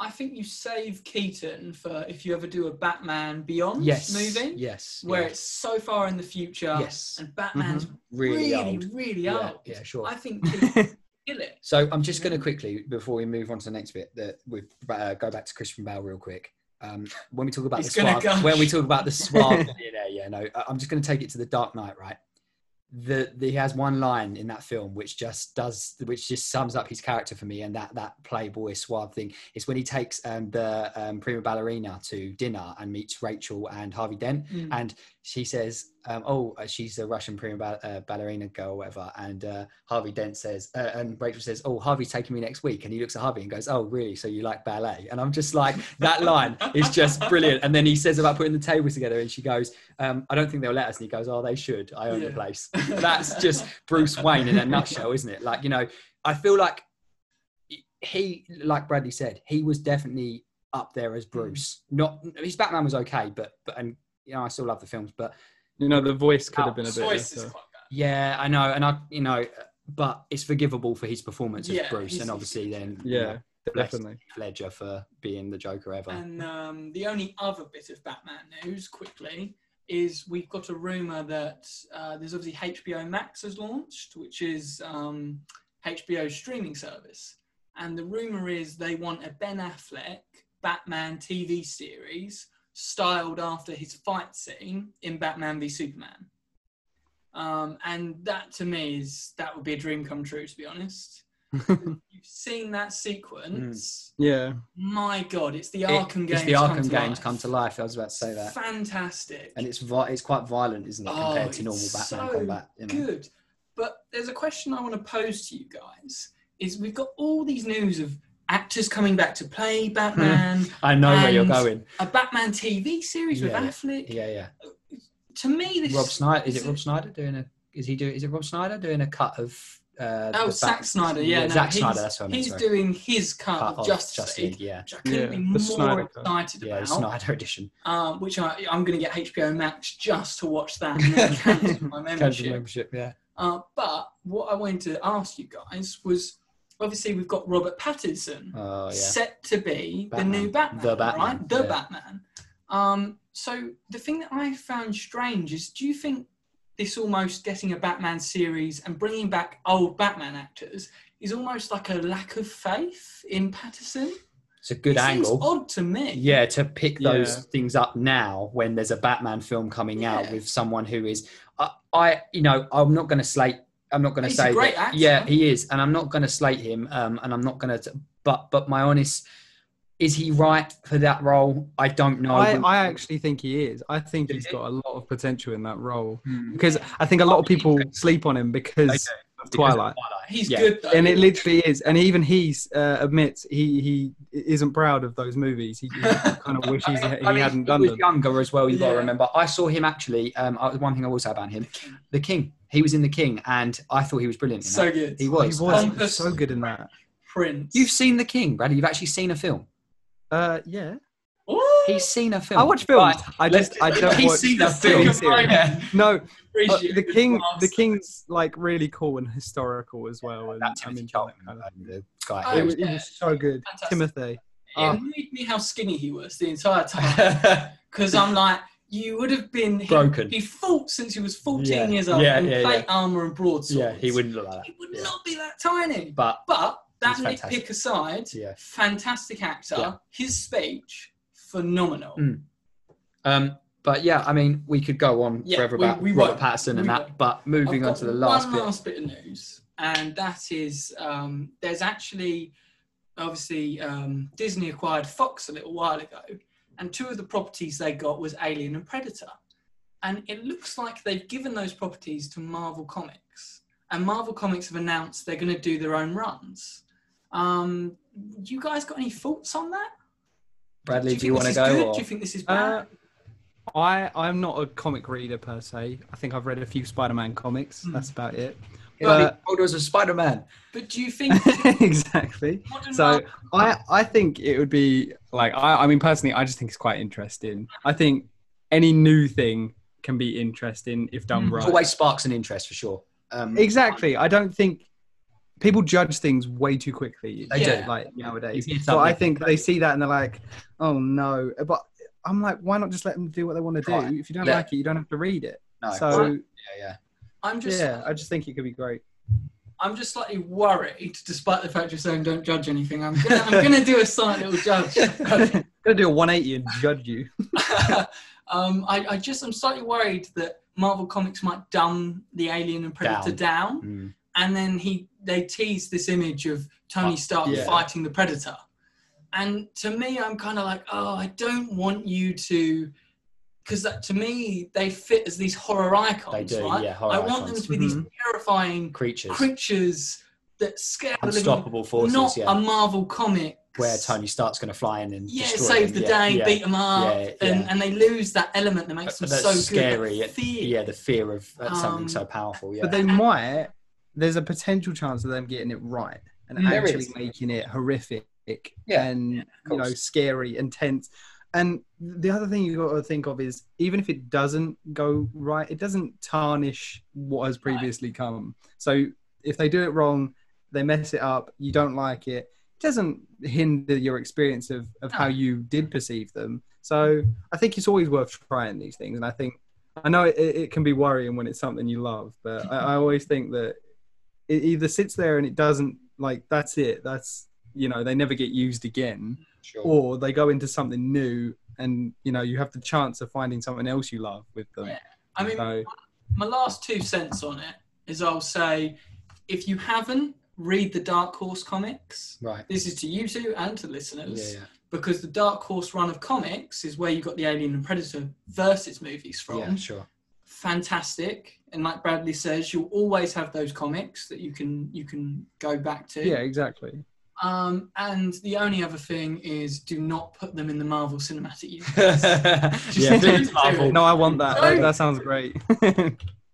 I think you save Keaton for if you ever do a Batman Beyond yes, movie, yes, where yeah. it's so far in the future, Yes. and Batman's really, really, old. really Yeah, old. yeah, sure. I think [laughs] Keaton kill it. So I'm just going to quickly, before we move on to the next bit, that we uh, go back to Christian Bale real quick. Um, when we talk about He's the suave, gush. when we talk about the suave [laughs] millionaire, yeah, no, I'm just going to take it to the Dark Knight, right? The, the he has one line in that film which just does, which just sums up his character for me, and that that playboy suave thing is when he takes um, the um, prima ballerina to dinner and meets Rachel and Harvey Dent, Mm. and she says, um, "Oh, uh, she's a Russian prima ba- uh, ballerina girl, or whatever." And uh, Harvey Dent says, uh, and Rachel says, "Oh, Harvey's taking me next week." And he looks at Harvey and goes, "Oh, really? So you like ballet?" And I'm just like, that line is just brilliant. And then he says about putting the tables together, and she goes, um, "I don't think they'll let us." And he goes, "Oh, they should. I own the place." [laughs] That's just Bruce Wayne in a nutshell, isn't it? Like you know, I feel like he, like Bradley said, he was definitely up there as Bruce. Not his Batman was okay, but but and you know I still love the films, but You know, the voice could have been a bit voice is better. quite bad. yeah, I know, and I you know, but it's forgivable for his performance as Yeah, Bruce, and obviously he's- then you Yeah, know, bless definitely. Ledger for being the Joker ever. And um, the only other bit of Batman news, quickly, is we've got a rumor that uh, there's obviously HBO Max has launched, which is um, HBO's streaming service. And the rumor is they want a Ben Affleck Batman TV series styled after his fight scene in Batman v Superman. Um, and that to me is that would be a dream come true, to be honest. [laughs] You've seen that sequence. yeah. My God, it's the It- Arkham games. it's the Arkham to games life. come to life. I was about to say that, Fantastic. and it's vi- it's quite violent, isn't it, Oh, compared to normal Batman so combat? You know? good. But there's a question I want to pose to you guys: Is we've got all these news of actors coming back to play Batman, I know where you're going. a Batman TV series with Yeah, Affleck. Yeah, yeah. To me, this Rob Snyder is it Rob Snyder doing a? Is he doing? Is it Rob Snyder doing a cut of? Uh, Oh, the Zack Bat- Snyder. Yeah, no, Zack he's, Snyder. That's what I mean. he's sorry. doing his cut, Cut of of Justice, League, Yeah, which I couldn't Yeah, be the more Snyder cut. excited yeah. Snyder edition. um, which I, I'm going to get HBO Max just to watch that and then cancel my [laughs] Casual membership. membership. Yeah. Uh, but what I wanted to ask you guys was obviously we've got Robert Pattinson Oh yeah. set to be Batman. the new Batman, The Batman, right? The yeah. Batman. Um, so the thing that I found strange is, do you think this almost getting a Batman series and bringing back old Batman actors is almost like a lack of faith in Pattinson? It's a good it Seems angle. odd to me. Yeah, to pick those Yeah. things up now when there's a Batman film coming out with someone who is, I, I you know, I'm not going to slate. I'm not going to He's a say great that- actor. Yeah, he is, and I'm not going to slate him. Um, and I'm not going to. But but my honest, is he right for that role? I don't know. I, I actually think he is. I think Do he's you? got a lot of potential in that role Hmm. because I think a lot of people sleep on him They because do, of because Twilight. He's Yeah. good though. And it literally is, and even he uh, admits he he isn't proud of those movies. He, he [laughs] kind of wishes he, he I mean, hadn't he done was them. younger as well. You got to remember. I saw him actually. Um, I- one thing I will say about him, The King. He was in The King, and I thought he was brilliant. In so that. good. He was. He was. He was Pompous. so good in that. Prince. You've seen The King, Bradley. You've actually seen a film. Uh, yeah. Ooh, He's seen a film. I watch films. Right, I just I don't He's watch seen a TV film. series. [laughs] No, uh, the it, king, the king's like really cool and historical as well. And That I'm Timothy into Charlton, that kind of the guy. Oh, It was, it was so good, Fantastic. Timothy. It Ah. annoyed me how skinny he was the entire time [laughs] because I'm like, you would have been Broken. He fought since he was 14 Yeah. years old Yeah, in yeah, plate yeah. armor and broadswords. yeah, he wouldn't look like that. He would Yeah. not be that tiny. But But that He's fantastic. nitpick aside, yeah. fantastic actor. Yeah. His speech, phenomenal. Mm. Um, but yeah, I mean, we could go on Yeah, forever we- about we Robert won't. Pattinson and We that. But moving on to the last bit. last bit of news, and that is um, there's actually obviously um, Disney acquired Fox a little while ago, and two of the properties they got was Alien and Predator, and it looks like they've given those properties to Marvel Comics, and Marvel Comics have announced they're going to do their own runs. Um, you guys got any thoughts on that? Bradley, do think you want to go? good? Or? Do you think this is Uh. I I'm not a comic reader per se. I think I've read a few Spider-Man comics. Hmm. That's about it. Bradley but- Boulder was a Spider Man. but do you think [laughs] exactly. So I I think it would be like I I mean personally I just think it's quite interesting. I think any new thing can be interesting if done Mm. right. Always sparks an interest for sure. Um, Exactly. I don't think people judge things way too quickly. They do. like nowadays. So I think they see that and they're like, "Oh no!" But I'm like, why not just let them do what they want to do? Right. If you don't Yeah. like it, you don't have to read it. no. So Yeah, yeah. I'm just yeah, I just think it could be great. I'm just slightly worried, despite the fact you're saying don't judge anything. I'm gonna, I'm gonna do a slight little judge. I'm [laughs] gonna do a 180 and judge you. [laughs] um, I, I just I'm slightly worried that Marvel Comics might dumb the Alien and Predator down, Mm. and then he they tease this image of Tony Oh, Stark yeah. fighting the Predator, and to me I'm kind of like, oh, I don't want you to. Because to me, they fit as these horror icons, They do, right? yeah, horror I want them to be these Mhm. terrifying Creatures. creatures that scare the living Unstoppable forces, not yeah. a Marvel comic Where Tony Stark's going to fly in and yeah destroy save them. the yeah, day, yeah. beat them up, Yeah, and, yeah. and they lose that element that makes them That's so scary. good. fear. Yeah, the fear of uh, something Um, so powerful. Yeah. But they might. There's a potential chance of them getting it right and Mm. There actually is. making it horrific Yeah, and of you know scary and tense. And the other thing you got to think of is even if it doesn't go right, it doesn't tarnish what has previously come. So if they do it wrong, they mess it up, you don't like it, it doesn't hinder your experience of, of how you did perceive them. So I think it's always worth trying these things. And I think I know it, it can be worrying when it's something you love, but I, I always think that it either sits there and it doesn't like that's it. That's you know they never get used again, Sure. or they go into something new and you know you have the chance of finding something else you love with them. Yeah. I mean, So- my last two cents on it is I'll say if you haven't, read the Dark Horse comics. Right. This is to you two and to listeners. Yeah, yeah. Because the Dark Horse run of comics is where you got the Alien and Predator versus movies from. Yeah, sure. Fantastic, and like Bradley says, you'll always have those comics that you can you can go back to. Yeah, exactly. Um, and the only other thing is do not put them in the Marvel Cinematic [laughs] Universe. yeah, do please, it. Marvel. No, I want that. Sorry. That, that sounds great.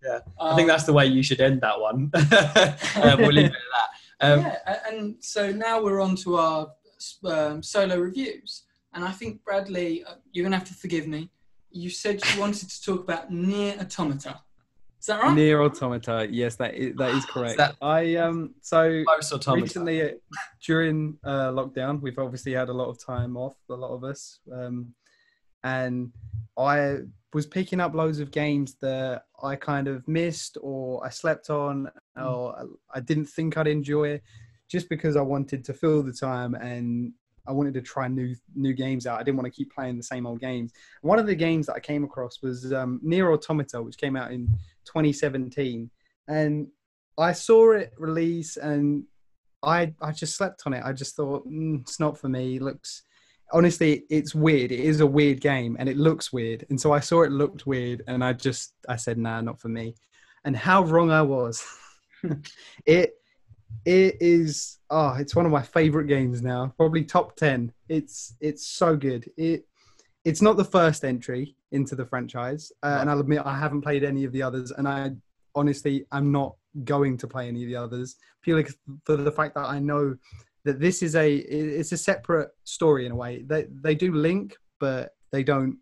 Yeah, I think that's the way you should end that one. [laughs] um, we'll leave it at that. Um, yeah, and so now we're on to our um, solo reviews. And I think, Bradley, uh, you're going to have to forgive me. You said you wanted to talk about Nier Automata. Is that right? Nier Automata. Yes, that is, that is correct. that- I um so recently uh, during uh, lockdown we've obviously had a lot of time off a lot of us um, and i was picking up loads of games that i kind of missed or i slept on or i didn't think i'd enjoy just because i wanted to fill the time and i wanted to try new new games out i didn't want to keep playing the same old games one of the games that i came across was um, Nier Automata which came out in 2017 and i saw it release and I I just slept on it. I just thought mm, it's not for me. It looks honestly, it's weird. It is a weird game, and it looks weird. And so I saw it looked weird, and I just I said, nah, not for me. And how wrong I was. [laughs] it it is oh, it's one of my favorite games now. Probably top ten. It's it's so good. It it's not the first entry into the franchise, uh, and I'll admit I haven't played any of the others, and I honestly I'm not going to play any of the others purely for the fact that I know that this is a it's a separate story in a way. They they do link, but they don't.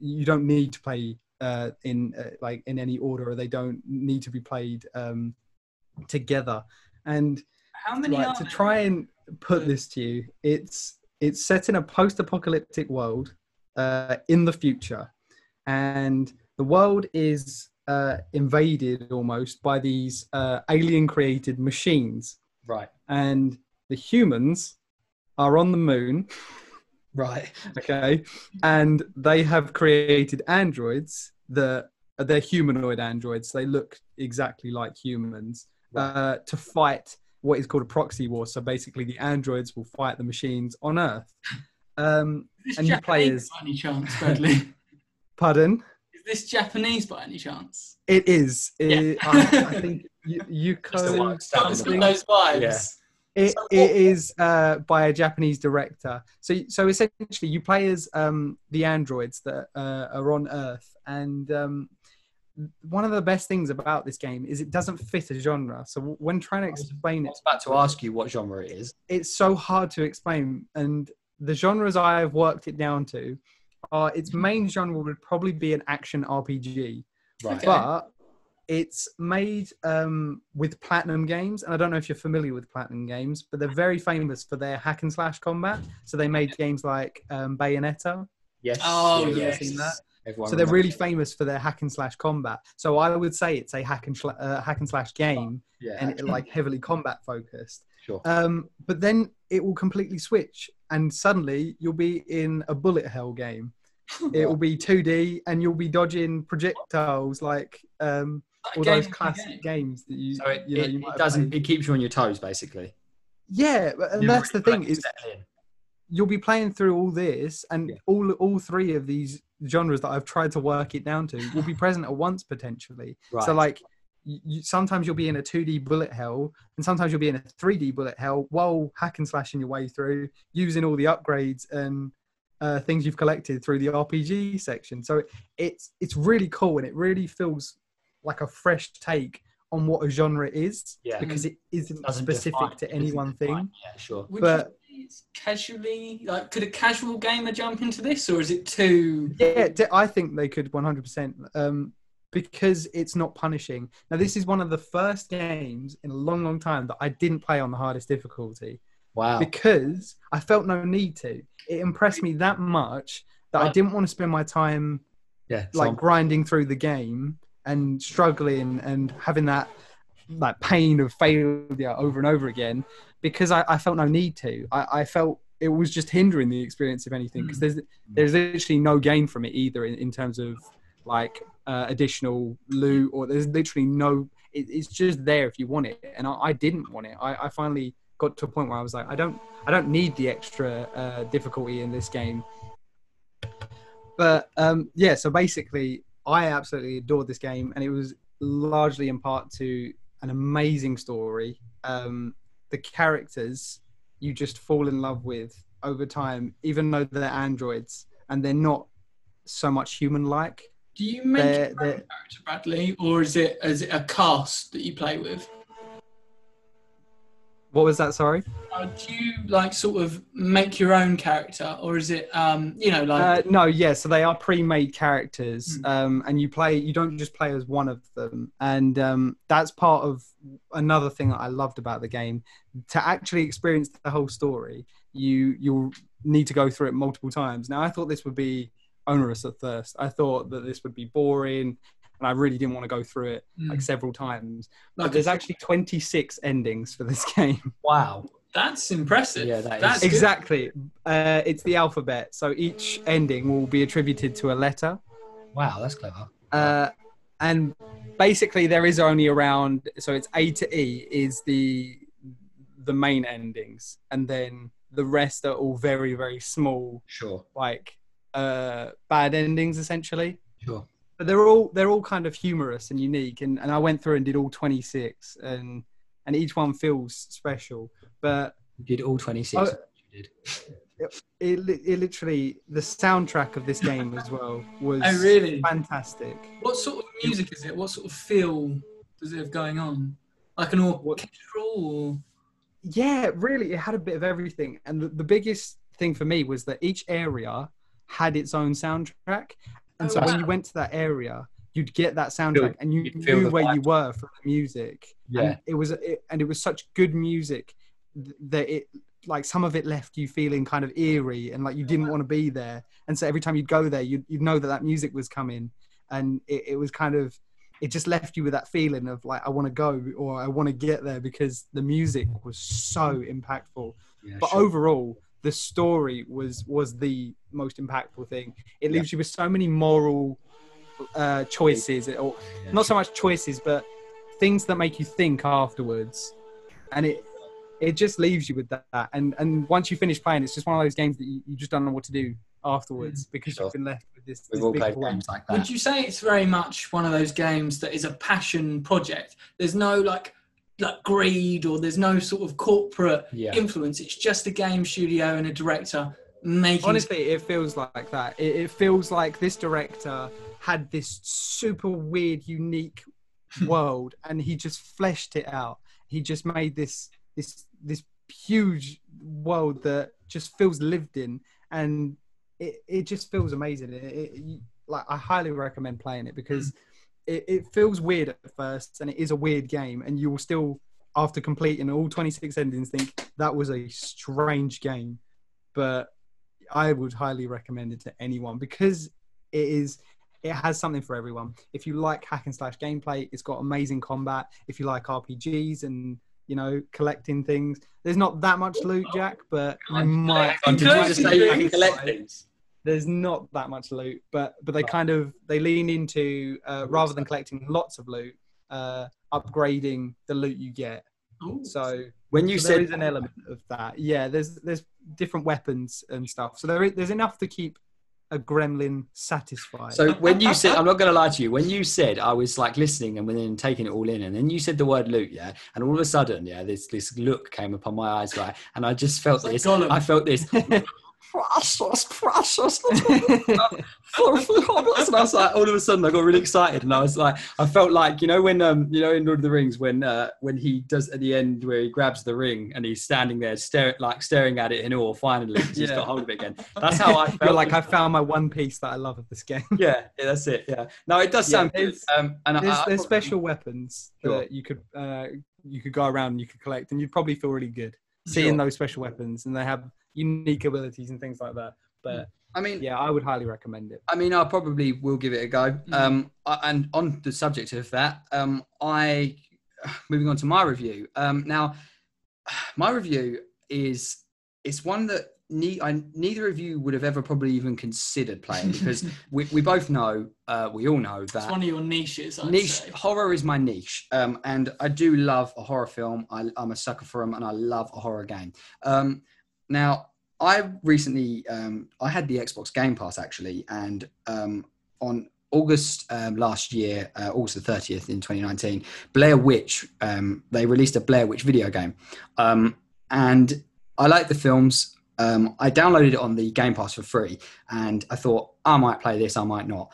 You don't need to play uh, in uh, like in any order, or they don't need to be played um, together. And How many like, to try and put this to you, it's it's set in a post-apocalyptic world uh, in the future, and the world is uh, invaded almost by these uh, alien-created machines, Right. and the humans are on the moon. [laughs] Right. Okay, and they have created androids that they're humanoid androids. They look exactly like humans uh, to fight what is called a proxy war. So basically, the androids will fight the machines on Earth. Um, Is this and you Japanese players- by any chance, Bradley? [laughs] pardon? Is this Japanese by any chance? It is. Yeah. It- I, I think you, Just the Yuko. It's got, it's got something. those vibes. Yeah. It, So it uh, by a Japanese director. So, so essentially, you play as um, the androids that uh, are on Earth, and um, one of the best things about this game is it doesn't fit a genre. So, when trying to explain I it, was about to ask you what genre it is. it's so hard to explain. And the genres I've worked it down to are its main genre would probably be an action RPG Right. Okay. but it's made um, with Platinum Games, and I don't know if you're familiar with Platinum Games, but they're very famous for their hack and slash combat. So they made games like um, Bayonetta. Yes. Oh, Have you ever yes. Seen that? Everyone So they're really remembers. famous for their hack and slash combat. So I would say it's a hack and sla- uh, hack and slash game, Yeah. and it, like heavily combat focused. sure. Um, but then it will completely switch, and suddenly you'll be in a bullet hell game. It will be 2D, and you'll be dodging projectiles like um, all game those classic game. games that you, So it, you know, it, you it might have doesn't. played. It keeps you on your toes, basically. Yeah, but- and Never that's the thing is settle in. You'll be playing through all this, and Yeah. all all three of these genres that I've tried to work it down to [laughs] will be present at once potentially. Right. So like. You, you- sometimes you'll be in a 2D bullet hell, and sometimes you'll be in a 3D bullet hell while hack and slashing your way through, using all the upgrades and uh, things you've collected through the RPG section. So it's it's really cool, and it really feels like a fresh take on what a genre is, Yeah. because it isn't Doesn't specific define- to any one thing. Yeah, sure. But- you say it's casually like could a casual gamer jump into this or is it too Yeah, i think they could 100% um, because it's not punishing. Now, this is one of the first games in a long, long time that I didn't play on the hardest difficulty Wow. because I felt no need to. It impressed me that much that I didn't want to spend my time Yeah. like so- grinding through the game and struggling and having that like pain of failure over and over again because I, I felt no need to. I, I felt it was just hindering the experience of anything because there's there's literally no gain from it either in, in terms of like uh, additional loot or there's literally no it, it's just there if you want it. And I, I didn't want it. I, I finally got to a point where I was like I don't I don't need the extra uh, difficulty in this game. But um, yeah so basically I absolutely adored this game and it was largely in part to an amazing story. Um, the characters you just fall in love with over time even though they're androids and they're not so much human like do you make They're- they're- character Bradley or is it is it a cast that you play with? What was that sorry Uh, do you like sort of make your own character or is it um you know like Uh, no, yeah. So they are pre-made characters, Hmm. um, and you play. You don't just play as one of them, and um, that's part of another thing that I loved about the game. To actually experience the whole story, you you'll need to go through it multiple times. Now, I thought this would be onerous at first. I thought that this would be boring, and I really didn't want to go through it mm, like several times. But there's a- actually 26 endings for this [laughs] game. Wow. that's impressive. Yeah, that is- That's good. exactly. Uh, it's the alphabet, so each ending will be attributed to a letter. Wow, that's clever. uh, and basically there is only around so it's A to E is the the main endings, and then the rest are all very very small Sure. like uh, bad endings essentially. Sure. But they're all they're all kind of humorous and unique, and, and I went through and did all twenty six, and and each one feels special. But You did all 26. Oh. you did. it, li- it literally the soundtrack of this game as well was Oh really? fantastic. What sort of music is it? What sort of feel does it have going on? Like an orchestral or yeah really it had a bit of everything and the, the biggest thing for me was that each area had its own soundtrack, and Oh, so when wow. you went to that area, you'd get that soundtrack, and you you'd feel knew the where you were from the music. Yeah. and it was it, and it was such good music that it like some of it left you feeling kind of eerie and like you didn't want to be there and so every time you'd go there you'd, you'd know that that music was coming and it, it was kind of it just left you with that feeling of like i want to go or i want to get there because the music was so impactful Yeah, but sure. overall the story was was the most impactful thing it Yeah. leaves you with so many moral uh choices or Yeah, not so much choices but things that make you think afterwards and it it just leaves you with that and and once you finish playing it's just one of those games that you, you just don't know what to do afterwards because Sure. you've been left with this, We've this all big played void. games like Would you say it's very much one of those games that is a passion project? There's no like like greed or there's no sort of corporate Yeah. influence. It's just a game studio and a director making. honestly it feels like that it, it feels like this director had this super weird unique [laughs] world and he just fleshed it out he just made this this this huge world that just feels lived in and it, it just feels amazing it, it, like i highly recommend playing it because mm. It, it feels weird at first and it is a weird game and you will still after completing all 26 endings think that was a strange game but I would highly recommend it to anyone because it is it has something for everyone. If you like hack and slash gameplay, it's got amazing combat. If you like RPGs and you know collecting things, there's not that much loot, Jack, but you might. Did you just say you can collect things. Things? There's not that much loot, but but they kind of they lean into uh, rather than collecting lots of loot, uh, upgrading the loot you get. Ooh. So When you so said is an element of that. Yeah, there's there's different weapons and stuff. So there is, there's enough to keep a gremlin satisfied. So when you said, I'm not going to lie to you. When you said, I was like listening and then taking it all in, and then you said the word loot, yeah, and all of a sudden, yeah, this this look came upon my eyes, right, and I just felt like this. Gollum. I felt this. [laughs] precious, precious, filthy hobbits, and I was like, all of a sudden, I got really excited, and I was like, I felt like, you know, when um, you know, in Lord of the Rings, when uh, when he does at the end where he grabs the ring and he's standing there, staring like staring at it in awe. Finally, 'cause he's Yeah. got hold of it again. That's how I [laughs] felt. Like I found my one piece that I love of this game. yeah, yeah, that's it. Yeah. No, it does Yeah, sound good. Um, and There's, I, there's I- special weapons Sure. that you could uh, you could go around and you could collect, and you'd probably feel really good seeing Sure. those special weapons, and they have unique abilities and things like that. But I mean, yeah, I would highly recommend it. I mean, I probably will give it a go. Mm. Um, I, and on the subject of that, um, I [sighs] moving on to my review. Um, now, [sighs] my review is it's one that ne- I, neither of you would have ever probably even considered playing because [laughs] we, we both know, uh, we all know it's that one of your niches. I'd niche say. horror is my niche um, and i do love a horror film I, i'm a sucker for them and i love a horror game um, now i recently um, i had the xbox game pass actually and um, on august um, last year uh, august the 30th in 2019 blair witch um, they released a blair witch video game um, and i like the films um, i downloaded it on the game pass for free and i thought i might play this i might not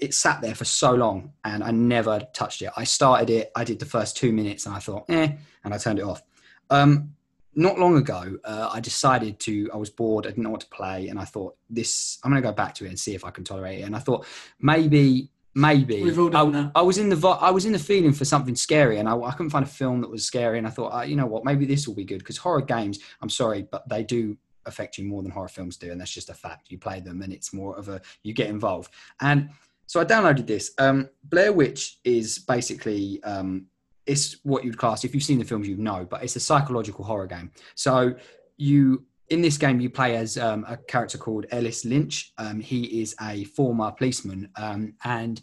it sat there for so long and I never touched it. I started it, I did the first two minutes and I thought, eh, and I turned it off. Um, not long ago, uh, I decided to, I was bored, I didn't know what to play, and I thought, this, I'm going to go back to it and see if I can tolerate it. And I thought, maybe, maybe. We've all done I, that. I was in the I was in the feeling for something scary, and I, I couldn't find a film that was scary. And I thought, uh, you know what, maybe this will be good because horror games. I'm sorry, but they do affect you more than horror films do, and that's just a fact. You play them, and it's more of a you get involved. And so I downloaded this. Um, Blair Witch is basically um, it's what you'd class if you've seen the films, you know, but it's a psychological horror game. So you in this game you play as um, a character called Ellis Lynch. Um, he is a former policeman, um, and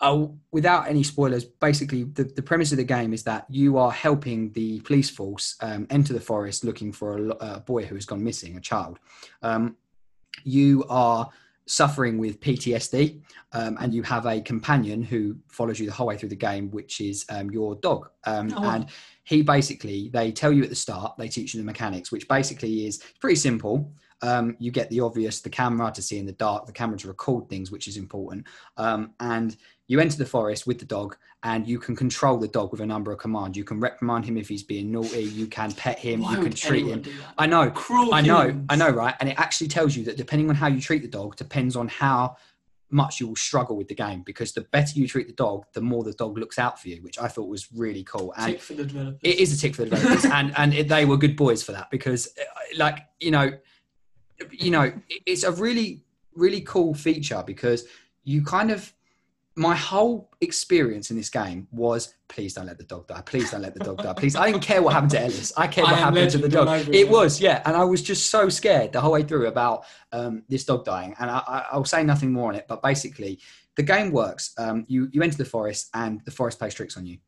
uh, without any spoilers, basically the, the premise of the game is that you are helping the police force um, enter the forest looking for a, a boy who has gone missing, a child. Um, you are suffering with PTSD, um, and you have a companion who follows you the whole way through the game, which is um, your dog. Um, Oh. And he basically, they tell you at the start, they teach you the mechanics, which basically is pretty simple. Um, you get the obvious, the camera to see in the dark, the camera to record things, which is important. Um, and you enter the forest with the dog, and you can control the dog with a number of commands. You can reprimand him if he's being naughty. You can pet him. Why you can treat him. I know. Cruel I know, humans. I know, right? And it actually tells you that depending on how you treat the dog depends on how much you will struggle with the game because the better you treat the dog, the more the dog looks out for you, which I thought was really cool. And Tick for the developers. it is a tick for the developers, [laughs] and and it, they were good boys for that because, uh, like you know, you know, it's a really really cool feature because you kind of my whole experience in this game was please don't let the dog die. Please don't let the dog die. Please i didn't care what happened to ellis. I cared what Am happened to the dog. It. was yeah and i was just so scared the whole way through about um, this dog dying and I, I, i'll say nothing more on it but basically the game works. Um, you you enter the forest and the forest plays tricks on you.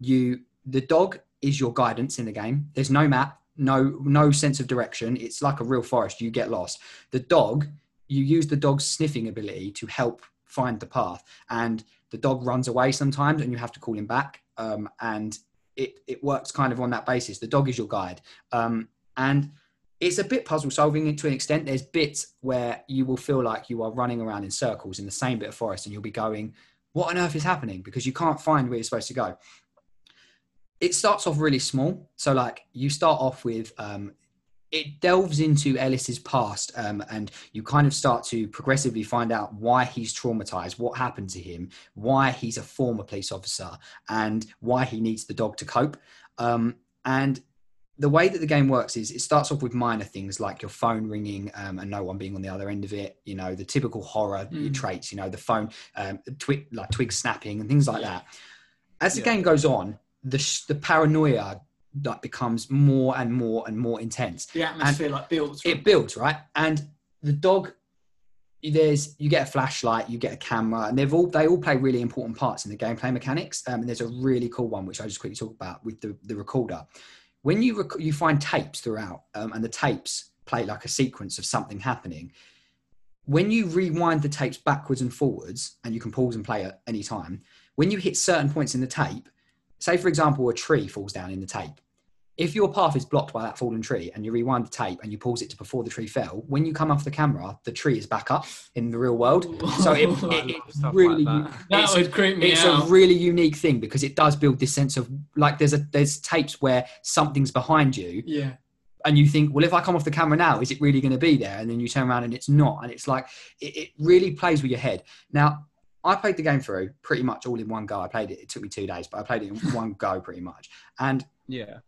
You the dog is your guidance in the game. There's no map no no sense of direction. It's like a real forest. You get lost. The dog you use the dog's sniffing ability to help find the path. And the dog runs away sometimes and you have to call him back. Um, and it, it works kind of on that basis. The dog is your guide. Um, and it's a bit puzzle solving to an extent. There's bits where you will feel like you are running around in circles in the same bit of forest and you'll be going what on earth is happening? because you can't find where you're supposed to go. It starts off really small. So like you start off with um, it delves into Ellis's past, um, and you kind of start to progressively find out why he's traumatized, what happened to him, why he's a former police officer, and why he needs the dog to cope. Um, and the way that the game works is it starts off with minor things like your phone ringing um, and no one being on the other end of it. You know the typical horror Mm. traits. You know the phone, um, twig like twig snapping and things like Yeah. that. As the Yeah. game goes on, the sh- the paranoia that becomes more and more and more intense. The atmosphere like builds. it builds right? And the dog there's you get a flashlight you get a camera and they've all they all play really important parts in the gameplay mechanics. Um, and there's a really cool one which i just quickly talk about with the, the recorder. When you rec- you find tapes throughout um, and the tapes play like a sequence of something happening when you rewind the tapes backwards and forwards and you can pause and play at any time when you hit certain points in the tape say for example a tree falls down in the tape if your path is blocked by that fallen tree and you rewind the tape and you pause it to before the tree fell, when you come off the camera, the tree is back up in the real world. So it, it, [laughs] it stuff like really, that. that it's, would creep me it's out. a really unique thing because it does build this sense of like there's a there's tapes where something's behind you yeah. and you think, well, if I come off the camera now, is it really going to be there? And then you turn around and it's not, and it's like it, it really plays with your head. Now, I played the game through pretty much all in one go. I played it; it took me two days, but I played it in [laughs] one go pretty much, and Yeah.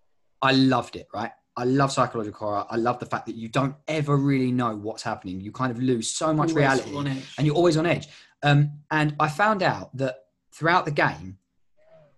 I loved it, right? I love psychological horror. I love the fact that you don't ever really know what's happening. You kind of lose so much Always reality and you're always on edge. Um, and I found out that throughout the game,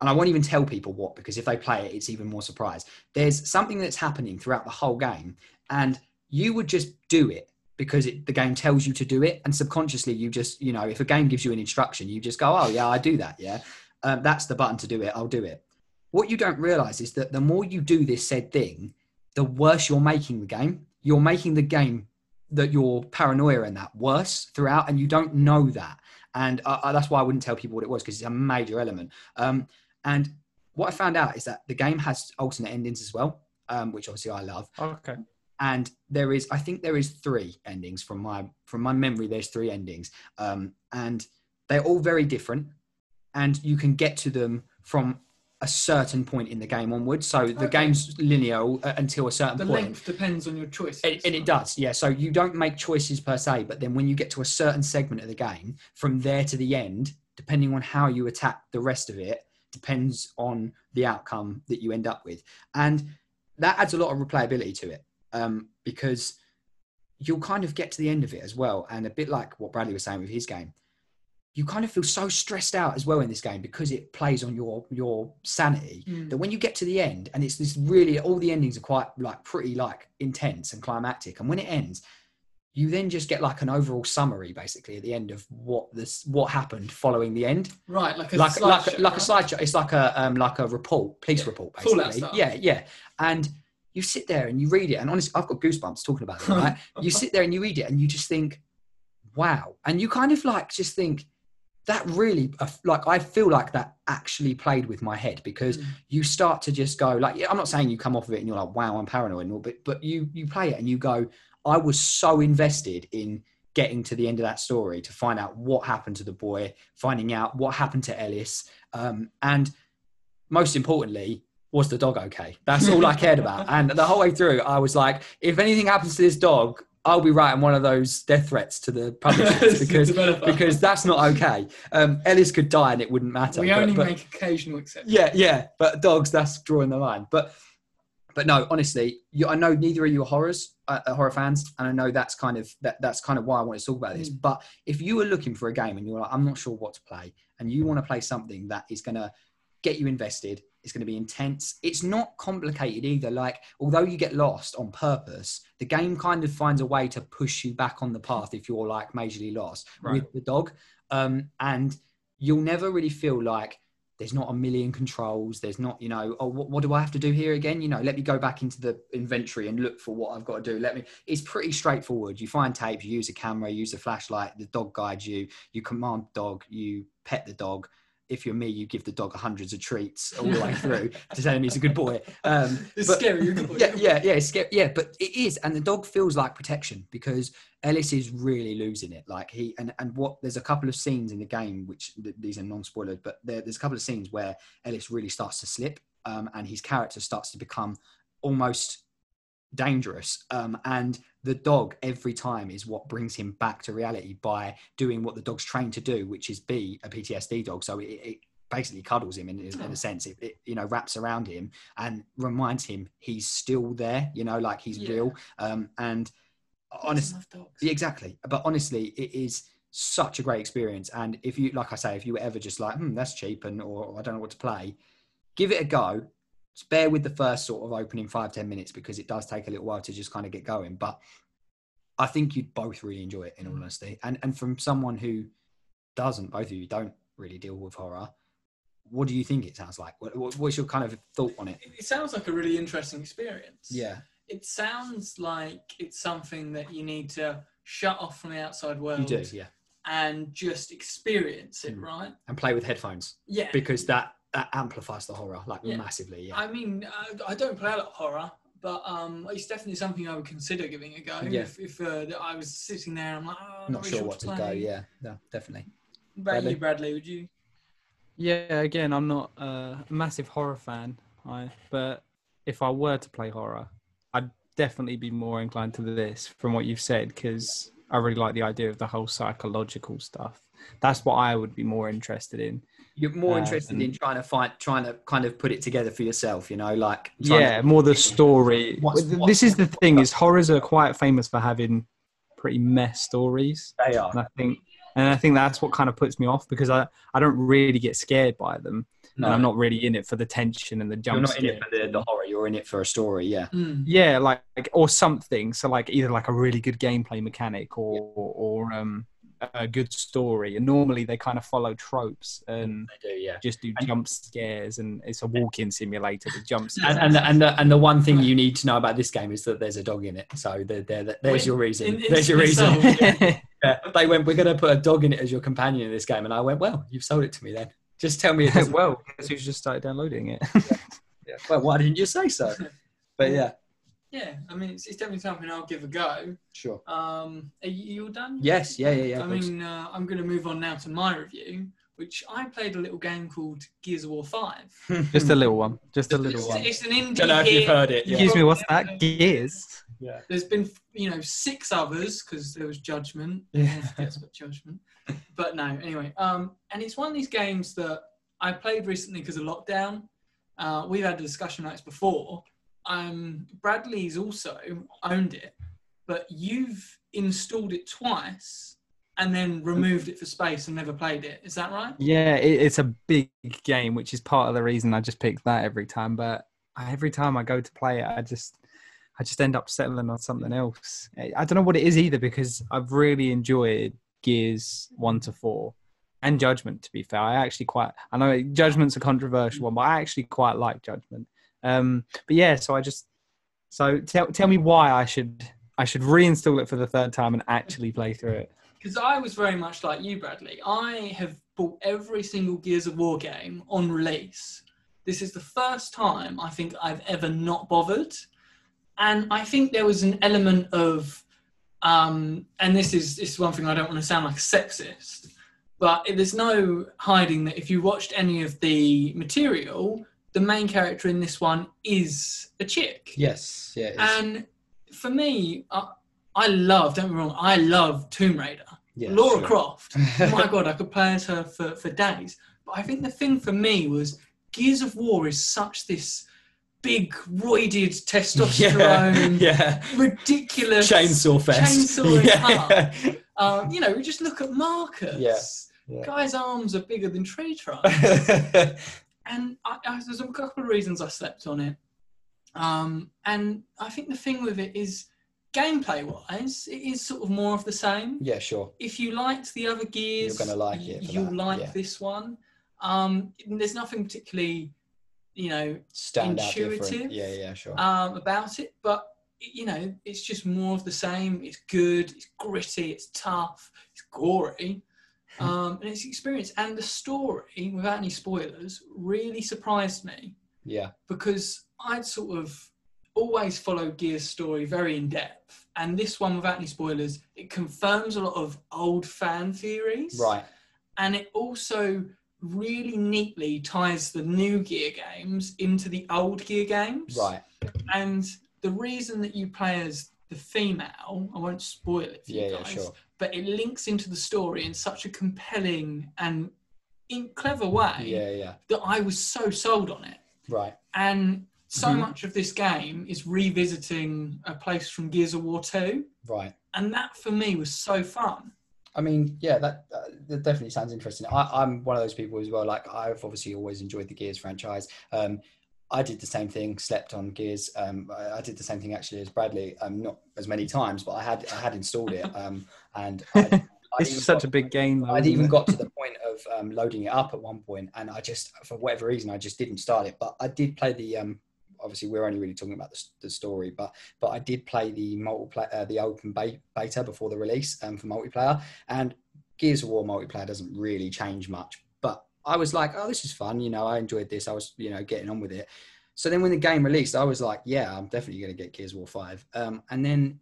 and I won't even tell people what because if they play it, it's even more surprise. There's something that's happening throughout the whole game, and you would just do it because it, the game tells you to do it, and subconsciously you just, you know, if a game gives you an instruction, you just go, "Oh yeah, I do that." Yeah, um, that's the button to do it. I'll do it. What you don't realize is that the more you do this said thing, the worse you're making the game. You're making the game that your paranoia and that worse throughout, and you don't know that. And uh, that's why I wouldn't tell people what it was because it's a major element. Um, and what I found out is that the game has alternate endings as well, um, which obviously I love. Okay. And there is, I think there is three endings from my from my memory. There's three endings, um, and they're all very different. And you can get to them from a certain point in the game onwards. So the Okay. game's linear uh, until a certain the point. The length depends on your choice. And, and it does, yeah. So you don't make choices per se, but then when you get to a certain segment of the game, from there to the end, depending on how you attack the rest of it, depends on the outcome that you end up with. And that adds a lot of replayability to it um, because you'll kind of get to the end of it as well. And a bit like what Bradley was saying with his game, you kind of feel so stressed out as well in this game because it plays on your your sanity Mm. that when you get to the end and it's this really all the endings are quite like pretty like intense and climactic and when it ends you then just get like an overall summary basically at the end of what this what happened following the end. Right, like a like like slideshow, like a slideshow. It's like a um like a report police Yeah. report basically. yeah yeah. And you sit there and you read it and honestly i've got goosebumps talking about it [laughs] right? You sit there and you read it and you just think wow. And you kind of like just think that really uh, like i feel like that actually played with my head because Mm. you start to just go like i'm not saying you come off of it and you're like wow i'm paranoid and all but but you you play it and you go I was so invested in getting to the end of that story to find out what happened to the boy, finding out what happened to Ellis, um, and most importantly, was the dog okay? That's all I cared about. [laughs] And the whole way through, I was like, if anything happens to this dog, I'll be writing one of those death threats to the publishers [laughs] because because that's not okay. Um, Ellis could die and it wouldn't matter. we but- only but- make occasional exceptions. yeah, yeah, but dogs, that's drawing the line. But but no, honestly, you, I know neither of you are horrors, uh, uh, horror fans, and I know that's kind of that, that's kind of why I want to talk about this. But if you were looking for a game and you're like, I'm not sure what to play, and you want to play something that is going to get you invested, it's going to be intense. It's not complicated either. Like, although you get lost on purpose, the game kind of finds a way to push you back on the path if you're like majorly lost Right. with the dog. Um, and you'll never really feel like there's not a million controls. There's not, you know, oh, what, what do I have to do here again? You know, let me go back into the inventory and look for what I've got to do. Let me, it's pretty straightforward. You find tape, you use a camera, you use a flashlight, the dog guides you, you command the dog, you pet the dog. If you're me, you give the dog hundreds of treats all the way [laughs] through to tell him he's a good boy. Um, [laughs] It's but- scary. You're good. yeah, yeah, yeah, it's scary. Yeah, but it is, and the dog feels like protection because Ellis is really losing it. Like he and and what there's a couple of scenes in the game which these are non-spoiled, but there, there's a couple of scenes where Ellis really starts to slip, um, and his character starts to become almost dangerous. Um, and the dog every time is what brings him back to reality by doing what the dog's trained to do, which is be a PTSD dog. So it, it basically cuddles him in, in a sense. It, it you know wraps around him and reminds him he's still there. You know, like he's Yeah. real. Um, and honestly, love dogs. yeah, exactly. But honestly, it is such a great experience. And if you, like I say, if you were ever just like, hmm, that's cheap and or I don't know what to play, give it a go. Bear with the first sort of opening five, ten minutes because it does take a little while to just kind of get going. But I think you'd both really enjoy it in all honesty. And and from someone who doesn't, both of you don't really deal with horror, what do you think it sounds like? What, what- what's your kind of thought on it? It it sounds like a really interesting experience. Yeah. It sounds like it's something that you need to shut off from the outside world You do, yeah. and just experience it, Mm. right? And play with headphones Yeah. because that, that amplifies the horror like Yeah. massively. Yeah. I mean, I, I don't play a lot of horror, but um, it's definitely something I would consider giving a go. Yeah. If, if uh, I was sitting there I'm like, oh, not really sure what to go. play. Yeah, no, definitely. What about Bradley? Bradley? Would you? Yeah, again, I'm not uh, a massive horror fan, I, but if I were to play horror, I'd definitely be more inclined to this from what you've said because I really like the idea of the whole psychological stuff. That's what I would be more interested in. You're more Uh, interested in trying to find, trying to kind of put it together for yourself. You know, like Yeah, to- more the story. What's- This is the thing: is horrors are quite famous for having pretty mess stories. they are. and I think and I think that's what kind of puts me off because I, I don't really get scared by them No, and I'm not really in it for the tension and the jump you're jump not in it for the, the horror. You're in it for a story. Yeah, Mm. Yeah, like or something. So like either like a really good gameplay mechanic or or um a good story. And normally they kind of follow tropes and do. Yeah. just do And- jump scares and it's a walk-in simulator with jump scares. And, and, the, and, the, and the one thing you need to know about this game is that there's a dog in it. So there, there, there's your reason. in- there's your reason. itself. [laughs] Yeah. They went, we're going to put a dog in it as your companion in this game. And I went, well, you've sold it to me then. Just tell me it [laughs] well, guess who's just started downloading it? [laughs] Yeah. Well, why didn't you say so? But yeah, Yeah, I mean, it's, it's definitely something I'll give a go. sure. Um, are you, you all done? Yes, yeah, yeah, yeah. I mean, uh, I'm going to move on now to my review, which I played a little game called Gears of War 5. [laughs] just a little one. Just a little It's, one. it's an indie Don't know if you've heard it. Yeah. Excuse me, what's that? Gears? Yeah. There's been, you know, six others because there was Judgment. Yeah. Everyone forgets Judgment. But no, anyway. Um, and it's one of these games that I played recently because of lockdown. Uh, we've had a discussion like this before. Um, Bradley's also owned it, but you've installed it twice and then removed it for space and never played it. Is that right? Yeah, it, it's a big game, which is part of the reason I just pick that every time. But every time I go to play it, I just I just end up settling on something else. I don't know what it is either because I've really enjoyed Gears one to four and Judgment. To be fair, I actually quite I know Judgment's a controversial one, but I actually quite like Judgment. Um, but yeah, so I just so tell tell me why I should I should reinstall it for the third time and actually play through it. Because I was very much like you, Bradley. I have bought every single Gears of War game on release. This is the first time I think I've ever not bothered. And I think there was an element of um, and this is this is one thing I don't want to sound like a sexist, but there's no hiding that if you watched any of the material, the main character in this one is a chick. Yes, yeah. And for me, I, I love, don't be wrong, I love Tomb Raider. yeah, Lara sure. Croft. [laughs] Oh my God, I could play as her for, for days. But I think the thing for me was Gears of War is such this big, roided testosterone, [laughs] yeah, ridiculous chainsaw fest. Chainsaw [laughs] yeah. Um, you know, we just look at Marcus. Yeah, yeah. Guy's arms are bigger than tree trunks. And I, I, there's a couple of reasons I slept on it. Um, and I think the thing with it is, gameplay wise, it is sort of more of the same. yeah, sure. If you liked the other gears, You're gonna like it You'll that, like yeah. this one. Um, there's nothing particularly, you know, Stand out. Intuitive. Yeah, yeah, sure. um, about it, but you know, it's just more of the same. It's good. It's gritty. It's tough. It's gory. Um, and it's experience. And the story, without any spoilers, really surprised me. Yeah, because I'd sort of always followed Gear's story very in depth, and this one, without any spoilers, it confirms a lot of old fan theories, right. and it also really neatly ties the new Gear games into the old Gear games, Right. and the reason that you play as the female, I won't spoil it for Yeah, you yeah, guys, sure. But it links into the story in such a compelling and in clever way Yeah, yeah. that I was so sold on it. Right. And so Mhm. much of this game is revisiting a place from Gears of War 2. Right. And that for me was so fun. I mean, yeah, that, uh, that definitely sounds interesting. I, I'm one of those people as well. Like, I've obviously always enjoyed the Gears franchise. Um, I did the same thing, slept on Gears. Um, I, I did the same thing actually as Bradley. Um, not as many times, but I had I had installed it. Um, and I, [laughs] I'd It's such got- a big game. I'd even got to the [laughs] point of um, loading it up at one point, and I just, for whatever reason, I just didn't start it. But I did play the. Um, obviously, we're only really talking about the, the story, but but I did play the multiplayer, uh, the open beta before the release um, for multiplayer, and Gears of War multiplayer doesn't really change much. But I was like, oh, this is fun. You know, I enjoyed this. I was, you know, getting on with it. So then when the game released, I was like, yeah, I'm definitely going to get Gears of War five. Um, and then.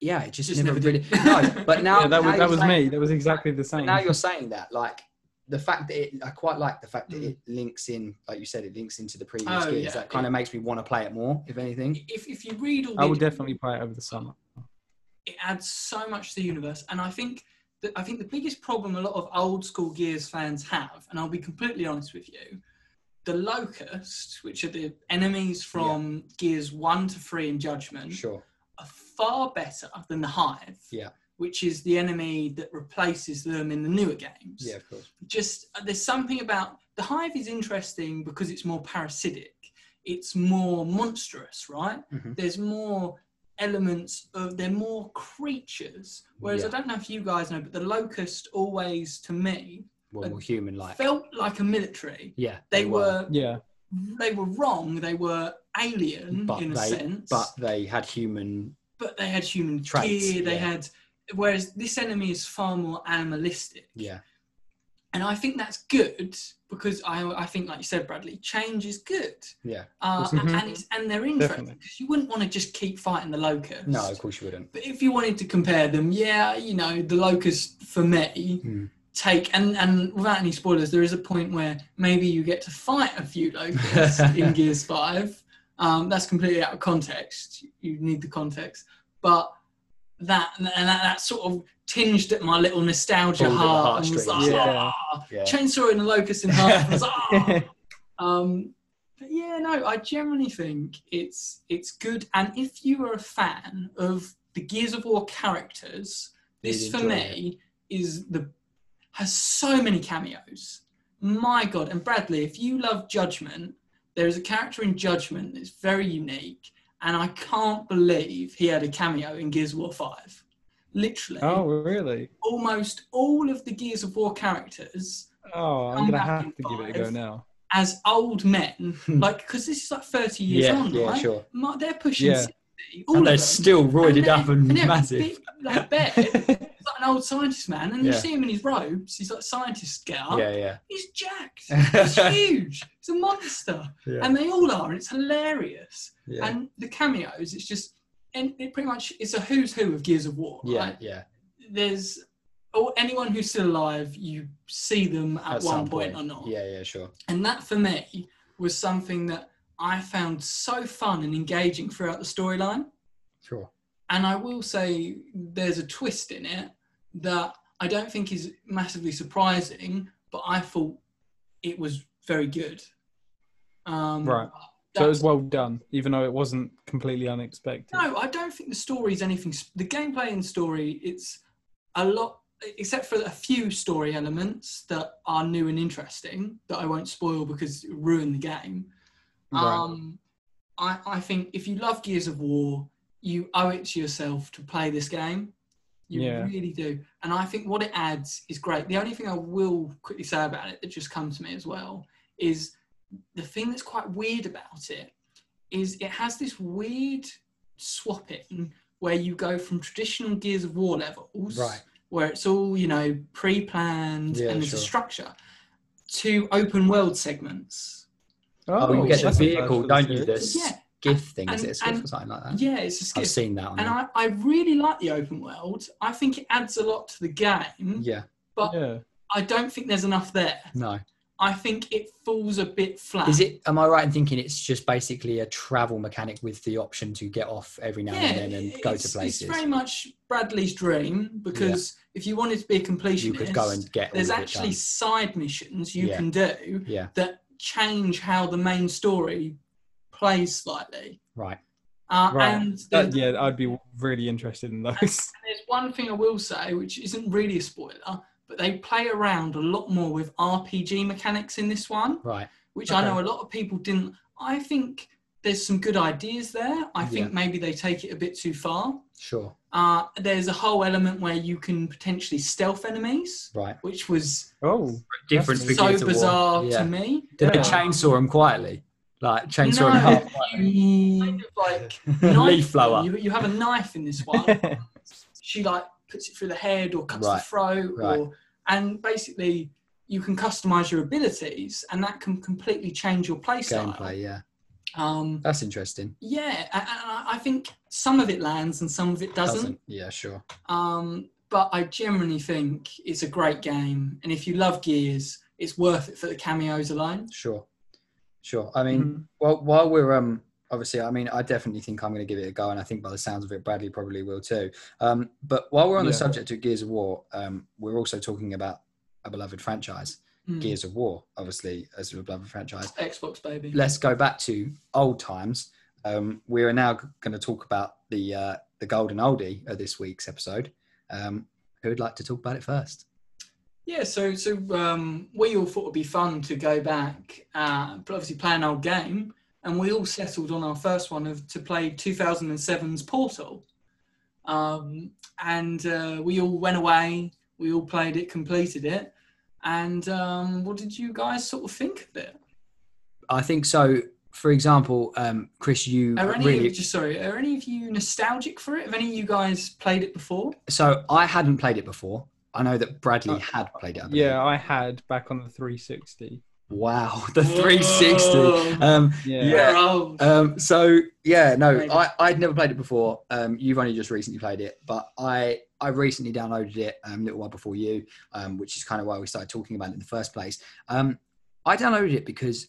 Yeah, it just, Just never, never really. [laughs] No, but now yeah, that now was that was saying- me. That was exactly the same. now you're saying that, like the fact that it, I quite like the fact that Mm. it links in, like you said, it links into the previous Oh, gears. yeah. That kind of makes me want to play it more, if anything. If, if you read all the I will definitely play it over the summer. it adds so much to the universe. And I think that I think the biggest problem a lot of old school Gears fans have, and I'll be completely honest with you, the Locust, which are the enemies from Gears one to three in Judgment, Sure. are far better than the Hive. Yeah. Which is the enemy that replaces them in the newer games. Yeah, of course. Just uh, there's something about the Hive is interesting because it's more parasitic. It's more monstrous, right? Mhm. There's more elements of they're more creatures. Whereas Yeah. I don't know if you guys know, but the Locust always, to me, Well, uh, more human like. felt like a military. Yeah. They were Yeah, they were wrong. They were alien but in a they, sense, but they had human. but they had human Traits, gear. They yeah. had, whereas this enemy is far more animalistic. Yeah. And I think that's good because I, I think, like you said, Bradley, change is good. Yeah. Uh, Mhm. and, it's, and they're interesting because you wouldn't want to just keep fighting the locust. No, of course you wouldn't. But if you wanted to compare them, yeah, you know, the locust for me Hmm. take and and without any spoilers, there is a point where maybe you get to fight a few locusts [laughs] in Gears Five. Um, that's completely out of context. You need the context, but that and that, that sort of tinged at my little nostalgia Pulled heart and was like, yeah. "Ah." Yeah. chainsaw and the locust in half. I was "Ah." [laughs] Um, but yeah, no, I generally think it's it's good. And if you are a fan of the Gears of War characters, this for me is the has so many cameos. My God! And Bradley, if you love Judgment, there is a character in Judgment that's very unique, and I can't believe he had a cameo in Gears of War Five. Literally, Oh, really? almost all of the Gears of War characters Oh, I'm gonna have to give it a go now. as old men, [laughs] hmm. like because this is like thirty years Yeah, on, yeah, right? sure. Ma- They're pushing Yeah. sixty. All And they're them. still roided they're- up and, they're massive. Big, like bed. [laughs] He's like an old scientist man, and you see him in his robes. He's like scientist get. Yeah, yeah. He's jacked. [laughs] He's huge. He's a monster, Yeah. and they all are, and it's hilarious. yeah. And the cameos, it's just and it pretty much it's a who's who of Gears of War. Yeah, right? yeah. There's or anyone who's still alive, you see them at, At one some point, or not. Yeah, yeah, sure. And that for me was something that I found so fun and engaging throughout the storyline. Sure. And I will say there's a twist in it that I don't think is massively surprising, but I thought it was very good. Um, Right. So it was well done, even though it wasn't completely unexpected. No, I don't think the story is anything. The gameplay and story, it's a lot, except for a few story elements that are new and interesting that I won't spoil because it ruin the game. Right. Um, I, I think if you love Gears of War, you owe it to yourself to play this game. You Yeah. really do. And I think what it adds is great. The only thing I will quickly say about it that just comes to me as well is the thing that's quite weird about it is it has this weird swapping where you go from traditional Gears of War levels, Right. where it's all, you know, pre planned Yeah, and there's a structure, to open world segments. Oh, oh you get the a vehicle, don't you? series. The Yeah. skiff thing, is it a skiff or something like that? Yeah, it's a I've seen that And there. I, I really like the open world. I think it adds a lot to the game, Yeah, but Yeah. I don't think there's enough there. no. I think it falls a bit flat. Is it? Am I right in thinking it's just basically a travel mechanic with the option to get off every now and then and go to places? It's very much Bradley's dream because if you wanted to be a completionist, you could go and get. there's all of it actually side missions you Yeah. can do Yeah. that change how the main story plays slightly. Right. Uh, Right. And That- yeah, I'd be really interested in those. there's one thing I will say, which isn't really a spoiler, but they play around a lot more with RPG mechanics in this one, Right. which I know a lot of people didn't. I think there's some good ideas there. I think Yeah. maybe they take it a bit too far. Sure. Uh, there's a whole element where you can potentially stealth enemies, Right. which was Oh, Different. That's for so Gears of War. bizarre Yeah. to me. Do they Yeah. chainsaw them quietly? Like chainsaw No, them you kind of like Leaf knife blower. You, you have a knife in this one. [laughs] she like puts it through the head or cuts Right, the throat, right. or and basically you can customize your abilities, and that can completely change your play style. Gameplay. Yeah. Um, That's interesting. yeah, and, I think some of it lands and some of it doesn't. Yeah. Sure. Um, but I generally think it's a great game, and if you love Gears, it's worth it for the cameos alone. Sure. Sure. I mean, Mhm. well, while we're um obviously, I mean, I definitely think I'm going to give it a go, and I think by the sounds of it, Bradley probably will too. Um, but while we're on the subject of Gears of War, um, we're also talking about a beloved franchise, Mm. Gears of War, obviously as a beloved franchise. Xbox baby. Let's go back to old times. Um, we are now going to talk about the uh, the golden oldie of this week's episode. Um, who would like to talk about it first? Yeah, so so um, we all thought it'd be fun to go back, uh, but obviously play an old game, and we all settled on our first one of to play 2007's Portal, um, and uh, we all went away, we all played it, completed it, and um, what did you guys sort of think of it? I think so. For example, um, Chris, you Are any really of, just sorry, are any of you nostalgic for it? Have any of you guys played it before? So I hadn't played it before. I know that Bradley Uh, had played it. I yeah, I had back on the 360. Wow, [laughs] the 360. Um, Yeah. Yeah. Um, so yeah, no, I I'd never played it before. Um, you've only just recently played it, but I I recently downloaded it um, a little while before you, um, which is kind of why we started talking about it in the first place. Um, I downloaded it because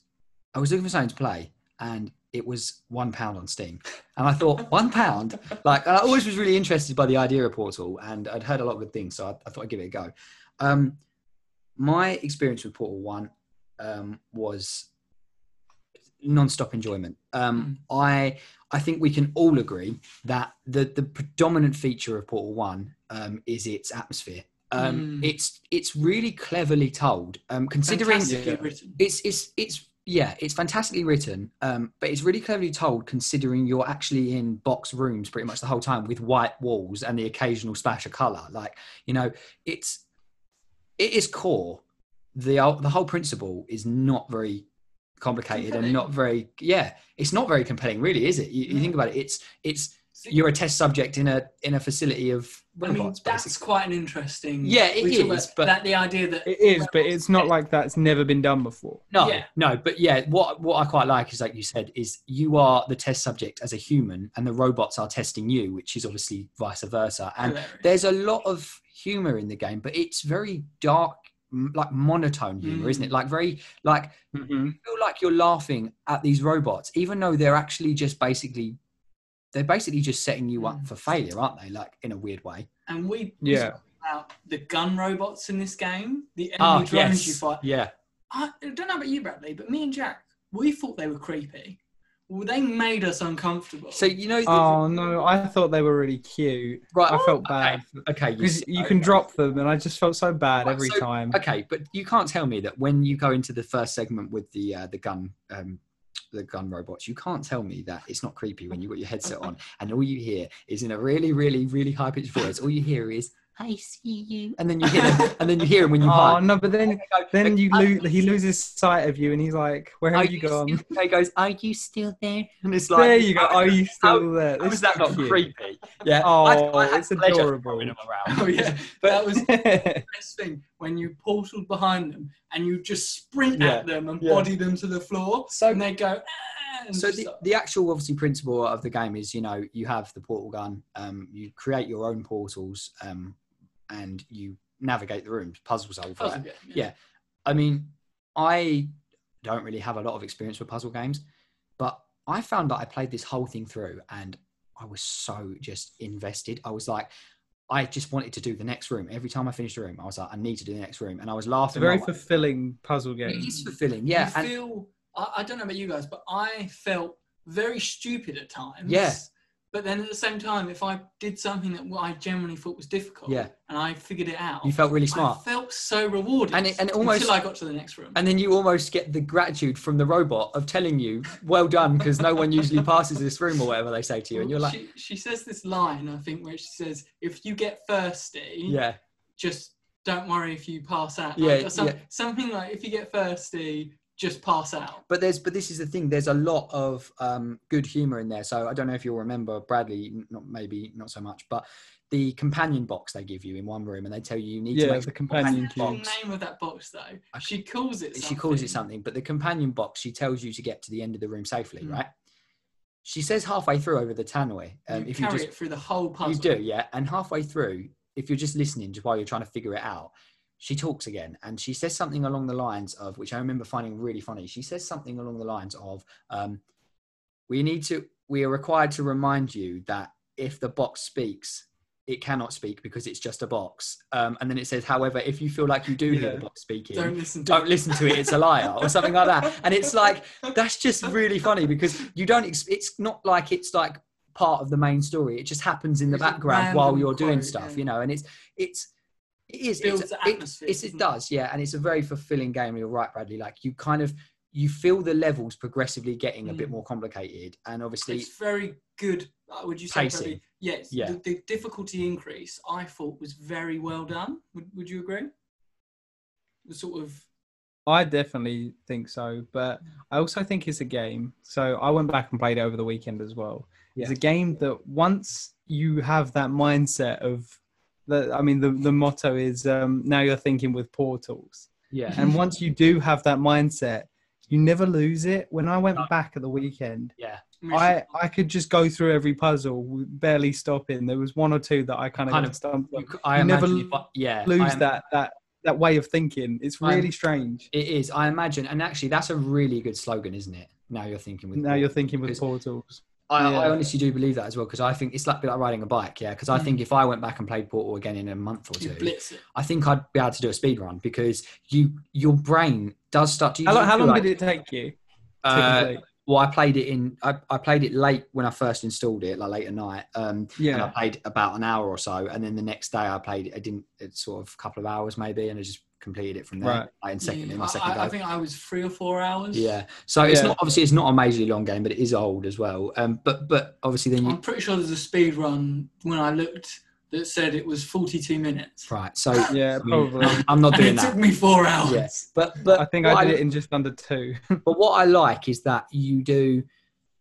I was looking for something to play, and it was one pound on Steam, and I thought [laughs] one pound. Like I always was really interested by the idea of Portal, and I'd heard a lot of good things, so I, I thought I'd give it a go. Um, my experience with Portal One um, was non-stop enjoyment. Um, I I think we can all agree that the the predominant feature of Portal One um, is its atmosphere. Um, Mm. It's it's really cleverly told. Um, considering Fantastically Yeah. written. it's it's it's yeah it's fantastically written um but it's really cleverly told considering you're actually in box rooms pretty much the whole time with white walls and the occasional splash of color like you know it's it is core the whole- the whole principle is not very complicated and not very yeah it's not very compelling really is it you, you think about it it's it's you're a test subject in a in a facility of I mean, robots. that's basically. quite an interesting. Yeah, it we about but- that the idea that It is, but it's not like that's never been done before. No, Yeah. no, but yeah, what what I quite like is like you said, is you are the test subject as a human, and the robots are testing you, which is obviously vice versa. And Hilarious. there's a lot of humor in the game, but it's very dark, m- like monotone humor, Mm. isn't it? Like very like Mm-hmm. you feel like you're laughing at these robots, even though they're actually just basically they're basically just setting you up Mm. for failure, aren't they? Like in a weird way. and we we Yeah. about the gun robots in this game, the enemy Ah, drones you fight. yeah. I I don't know about you, Bradley, but me and Jack, we thought they were creepy. Well, they made us uncomfortable. So you know, Oh no, I thought they were really cute. right? I felt bad Okay, you because see- you can drop them, and I just felt so bad Right, every so- time. Okay, but you can't tell me that when you go into the first segment with the uh, the gun um, the gun robots, you can't tell me that it's not creepy when you've got your headset on and all you hear is in a really, really, really high pitched voice. All you hear is "I see you," and then you hear him, and then you hear him when you [laughs] Oh no, but then then you "Are lose. He loses sight of you, and he's like, "Where have you gone?" Still, he goes, "Are you still there?" And it's like, there you go. Are you still there? How is that not cute. creepy? Yeah. Oh, I, I it's adorable. oh yeah, [laughs] But- that was the [laughs] best thing when you portaled behind them and you just sprint Yeah, at them and yeah. body them to the floor, So- and they go. "Ah," and so the, like- the actual obviously principle of the game is you know you have the portal gun um, you create your own portals um, and you navigate the rooms puzzle solve puzzle game, Yeah. i mean i don't really have a lot of experience with puzzle games but i found that i played this whole thing through and i was so just invested i was like i just wanted to do the next room every time i finished a room i was like i need to do the next room and i was It's a laughing very my way- fulfilling puzzle game. it is fulfilling yeah you and feel. I, I don't know about you guys, but I felt very stupid at times. Yeah. But then at the same time, if I did something that I generally thought was difficult, Yeah. and I figured it out, you felt really smart I felt so rewarded. And it- and it almost- until I got to the next room. and then you almost get the gratitude from the robot of telling you, "Well done," because no one usually [laughs] passes this room or whatever they say to you, and you're like, she, she says this line, I think, where she says, "If you get thirsty, "Yeah, just don't worry if you pass out." Yeah, some- yeah. something like, "If you get thirsty, just pass out." but there's but this is the thing there's a lot of um, good humor in there so i don't know if you'll remember bradley not maybe not so much but the companion box they give you in one room and they tell you you need to make the companion What's the cubes. name of that box, though? I- She calls it. she calls it something but the companion box she tells you to get to the end of the room safely Mm. right she says halfway through over the tannoy um, you if you carry just it through the whole puzzle. You do, yeah. And halfway through, if you're just listening just while you're trying to figure it out, she talks again and she says something along the lines of, which I remember finding really funny. She says something along the lines of, um, we need to, we are required to remind you that if the box speaks, it cannot speak because it's just a box. Um, and then it says, however, if you feel like you do hear the box speaking, Don't listen. To don't listen to it it's a liar or something like that and it's like that's just really funny because you don't ex- it's not like it's like part of the main story it just happens in the It's background while you're doing stuff yeah. you know and it's it's it is Builds it's, the it, atmosphere, it doesn't it? does yeah and it's a very fulfilling game you're right bradley like you kind of you feel the levels progressively getting a bit Mm. more complicated and obviously It's very good. uh, Would you say? Pacing. Bradley? Yes. Yeah. The, the difficulty increase I thought was very well done. Would Would you agree? The sort of I definitely think so, but I also think it's a game. So I went back and played it over the weekend as well. It's a game that once you have that mindset of the, I mean, the, the motto is um, now you're thinking with portals. yeah And once you do have that mindset, you never lose it. When I went back at the weekend, yeah I, I could just go through every puzzle, barely stopping. There was one or two that I kind of, Kind of- stumped on. You i you never I, yeah lose that that that way of thinking. It's I'm- really strange. it is i imagine and actually that's a really good slogan isn't it now you're thinking with Now you're thinking with portals. I, Yeah. I honestly do believe that as well because I think it's like, like riding a bike, yeah. Because I think if I went back and played Portal again in a month or two. I think I'd be able to do a speed run because you your brain does start to. How, long- how long like, did it take you Uh, well, I played it in. I, I played it late when I first installed it, like late at night. Um, and I played about an hour or so, and then the next day I played. I didn't. It's sort of a couple of hours maybe, and I just completed it from there. Right. Like in second, Yeah, in my I- second I, I think I was three or four hours. Yeah. So it's Yeah. not obviously it's not a majorly long game, but it is old as well. Um, but but obviously then you I'm pretty sure there's a speed run when I looked that said it was 42 minutes. right. So [laughs] yeah, I mean, probably. I'm, I'm not And doing [laughs] it that. It took me four hours. Yeah. But but I think I did it in just under two. [laughs] But what I like is that you do.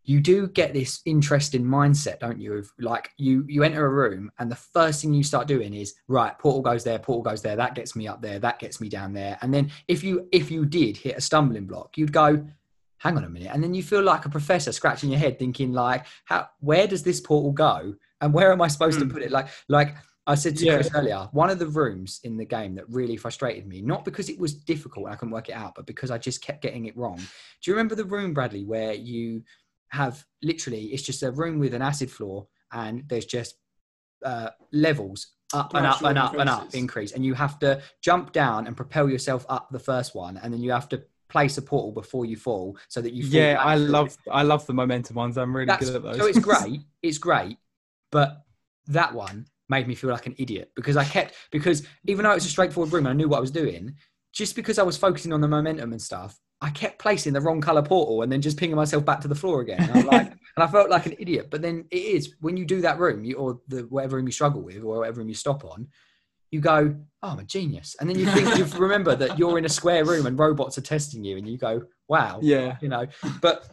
You do get this interesting mindset, don't you? Of like you you enter a room and the first thing you start doing is right, portal goes there, portal goes there, that gets me up there, that gets me down there. And then if you if you did hit a stumbling block, you'd go, hang on a minute. And then you feel like a professor scratching your head, thinking like, how where does this portal go? And where am I supposed Hmm. to put it? Like like I said to Yeah. Chris earlier, one of the rooms in the game that really frustrated me, not because it was difficult and I couldn't work it out, but because I just kept getting it wrong. Do you remember the room, Bradley, where you have literally it's just a room with an acid floor and there's just uh, levels up and up and up and up increase and you have to jump down and propel yourself up the first one and then you have to place a portal before you fall so that you fall Yeah, I love I love the momentum ones. I'm really That's- good at those. So it's [laughs] great. It's great. But that one made me feel like an idiot because I kept because even though it was a straightforward room and I knew what I was doing, just because I was focusing on the momentum and stuff, I kept placing the wrong color portal and then just pinging myself back to the floor again. And, like, [laughs] and I felt like an idiot. But then it is when you do that room, you, or the whatever room you struggle with, or whatever room you stop on, you go, "Oh, I'm a genius," and then you think you [laughs] remember that you're in a square room and robots are testing you, and you go, "Wow, yeah. you know. But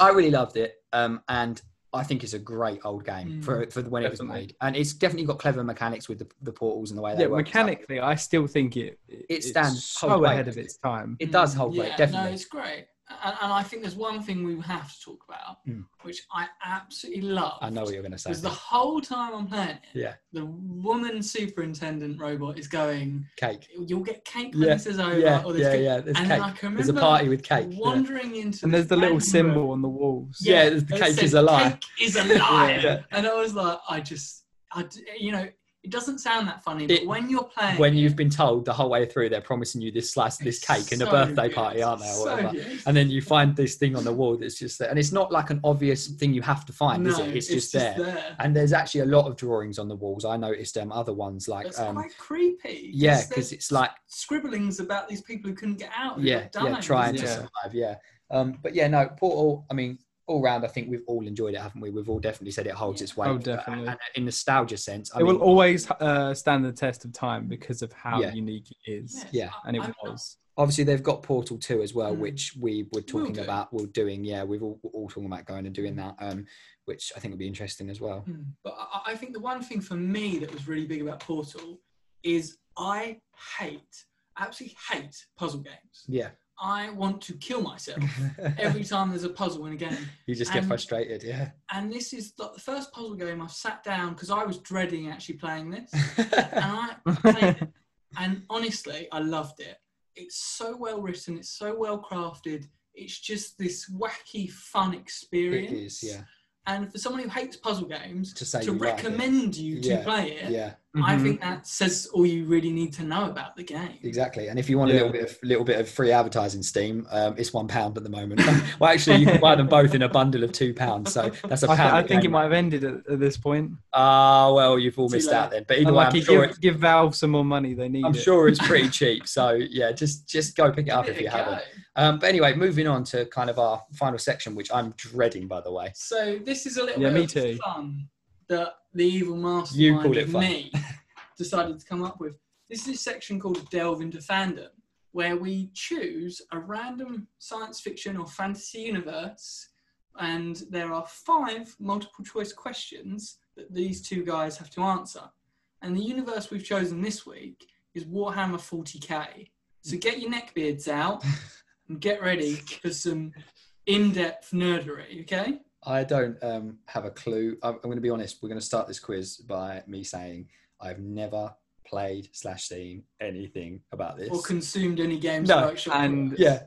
I really loved it, um, and I think it's a great old game Mm. for for when it was made, and it's definitely got clever mechanics with the, the portals and the way they Yeah, work. and mechanically, I still think it it, It stands so hold weight. ahead of its time. it does hold weight, definitely. No, it's great. And, and I think there's one thing we have to talk about, Mm. which I absolutely love. I know what you're going to say. Because the whole time I'm playing it, Yeah, the woman superintendent robot is going, cake. you'll get cake Yeah, when this is over. Yeah, or there's yeah, cake." yeah. There's and cake. I can There's a party with cake. yeah. wandering into And there's the little random symbol room. on the walls. Yeah, the cake said, is alive. Cake is alive. [laughs] Yeah. And I was like, I just, I, you know, it doesn't sound that funny, but It- when you're playing, When you've been told the whole way through they're promising you this slice, this it's cake and a birthday good. party, aren't they? Or So whatever. good. And then you find this thing on the wall that's just there, and it's not like an obvious thing you have to find, is it? It's, just, there. And there's actually a lot of drawings on the walls. I noticed um, other ones like It's um, quite creepy. yeah, because it's like scribblings about these people who couldn't get out. who yeah, got yeah, trying to Yeah. survive. Yeah, um, but yeah, no, Portal. I mean, all round, I think we've all enjoyed it, haven't we? We've all definitely said it holds Yeah. its weight. Oh, definitely. And in nostalgia sense, I it mean, will always uh, stand the test of time because of how Yeah. unique it is. Yeah. I- And it I'm not- was. obviously they've got Portal Two as well, Mm. which we were talking do. about. We're doing, yeah, we've all, all talking about going and doing that, um, which I think would be interesting as well. Hmm. But I, I think the one thing for me that was really big about Portal is I hate, absolutely hate puzzle games. Yeah, I want to kill myself [laughs] every time there's a puzzle in a game. you just get frustrated. Yeah, And this is the first puzzle game I've sat down because I was dreading actually playing this. [laughs] And I played it. And honestly, I loved it. It's so well written, it's so well crafted. It's just this wacky, fun experience. is. Yeah, And for someone who hates puzzle games, To say to you like recommend you to Yeah, play it, yeah. I Mhm. think that says all you really need to know about the game. Exactly, and if you want a little bit of little bit of free advertising, Steam, um, it's one pound at the moment. [laughs] well, actually, you can buy them both in a bundle of two pounds, so that's a I, pound. I a think it might have ended at, at this point. Ah, well, you've all Too missed late. out then. But either way, Unlucky, I'm sure, give, give Valve some more money. They need I'm it. sure it's [laughs] pretty cheap. So yeah, just just go pick it up if you haven't. Go. Um, but anyway, moving on to kind of our final section, which I'm dreading, by the way. So this is a little Yeah, bit me of too. fun that the evil You mastermind call it of fun. me [laughs] decided to come up with. This is a section called Delve into Fandom, where we choose a random science fiction or fantasy universe, and there are five multiple choice questions that these two guys have to answer. And the universe we've chosen this week is Warhammer 40k. So get your neckbeards out [laughs] and get ready for some in-depth nerdery, okay? I don't um, have a clue. I'm, I'm going to be honest. We're going to start this quiz by me saying I've never played slash seen anything about this. Or consumed any games No, workshop. and- products. yeah,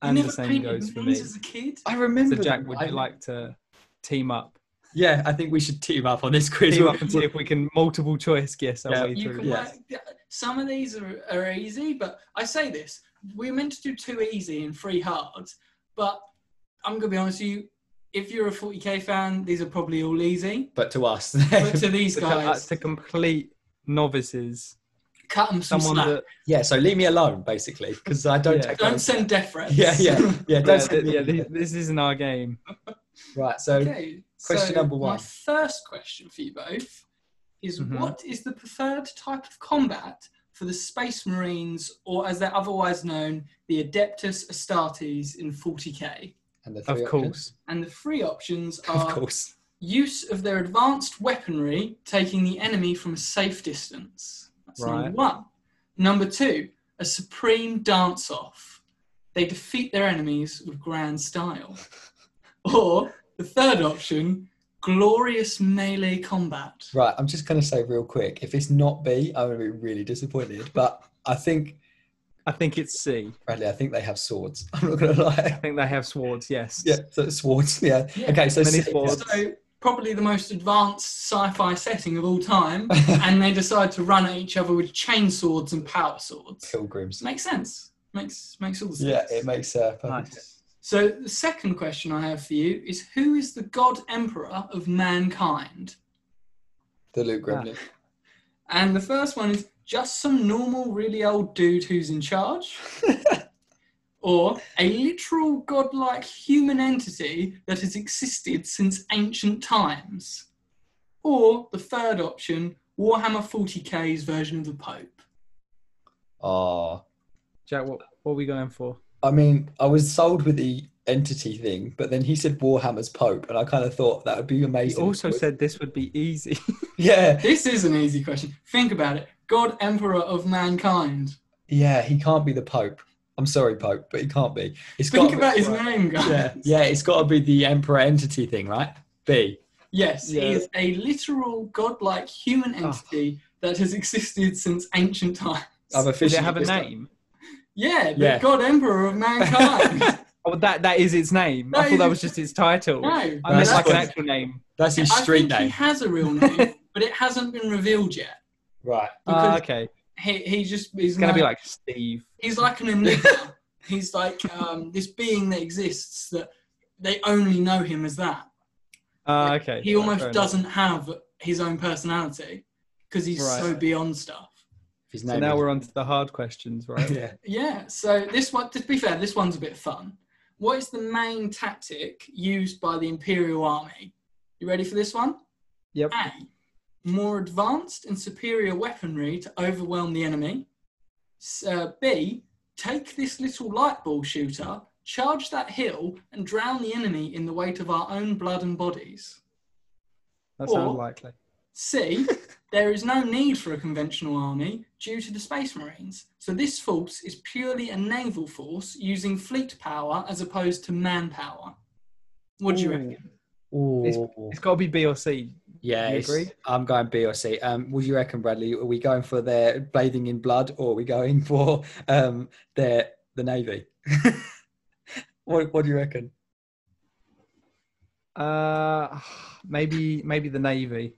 and you the never same painted goes for me. as a kid. I remember. So Jack, would I- you like to team up? Yeah, I think we should team up on this quiz. Team up and see if we can multiple choice guess our Yeah, way You through. can Yes. work- some of these are, are easy, but I say this: we're meant to do two easy and three hard. But I'm gonna be honest with you. If you're a 40k fan, these are probably all easy. But to us, But to [laughs] these To, co- guys, to complete novices, cut them some someone slack. that yeah. So leave me alone, basically, because I don't Yeah. take. Don't those- send death threats. Yeah, yeah, yeah. yeah, Don't send th- yeah, this isn't our game. [laughs] Right. So Okay. Question so number one. My first question for you both is: Mhm. What is the preferred type of combat for the Space Marines, or as they're otherwise known, the Adeptus Astartes in 40k? And the three Of three course. options? And the three options are Of course. use of their advanced weaponry, taking the enemy from a safe distance. That's number one. Number two, a supreme dance off. They defeat their enemies with grand style. [laughs] or the third option, glorious melee combat. Right, I'm just going to say real quick if it's not B, I'm going to be really disappointed. But I think, I think it's C. Bradley, I think they have swords. [laughs] I'm not going to lie. I think they have swords. Yes. Yeah, so swords. Yeah. Yeah. Okay, so Many C- swords. So probably the most advanced sci-fi setting of all time, [laughs] and they decide to run at each other with chain swords and power swords. pilgrims. Makes sense. Makes makes all the sense. Yeah, it makes uh, perfect sense. Nice. So the second question I have for you is who is the god emperor of mankind? The Luke ah. Gremlin. And the first one is just some normal, really old dude who's in charge, [laughs] or a literal godlike human entity that has existed since ancient times, or the third option, Warhammer 40k's version of the Pope. Oh, Jack, what, what are we going for? I mean, I was sold with the entity thing, but then he said Warhammer's Pope, and I kind of thought that would be He amazing. also said this would be easy. [laughs] yeah, This is an easy question. Think about it. God Emperor of mankind. yeah, he can't be the Pope. I'm sorry, Pope, but he can't be. It's Think got about his name, guys. yeah, yeah, it's got to be the Emperor entity thing, right? B. Yes, Yeah. he is a literal godlike human Oh. entity that has existed since ancient times. I've Does it have a just- name? Yeah, the Yeah. God Emperor of mankind. [laughs] Oh, that that is its name. That I thought that was just its title. no, I meant That's like an actual name. That's his I street think he has a real [laughs] name, but it hasn't been revealed yet. right? Because okay. he, he just he's gonna be like Steve. he's like an enigma. he's like um, this being that exists that they only know him as that. Ah, okay. He almost doesn't have his own personality because he's Right. so beyond stuff. His So now is- we're on to the hard questions, right? [laughs] yeah. Yeah, so this one, to be fair, this one's a bit fun. What is the main tactic used by the Imperial Army? You ready for this one? Yep. A. More advanced and superior weaponry to overwhelm the enemy. S- uh, B. Take this little light ball shooter, charge that hill, and drown the enemy in the weight of our own blood and bodies. That sounds likely. C. [laughs] There is no need for a conventional army due to the Space Marines. So this force is purely a naval force using fleet power as opposed to manpower. What do you Ooh. reckon? Ooh. It's got to be B or C. Yeah, You it's- agree? I'm going B or C. Um, what do you reckon, Bradley? Are we going for their bathing in blood, or are we going [laughs] for um, their the navy? [laughs] what What do you reckon? Uh, maybe maybe the Navy.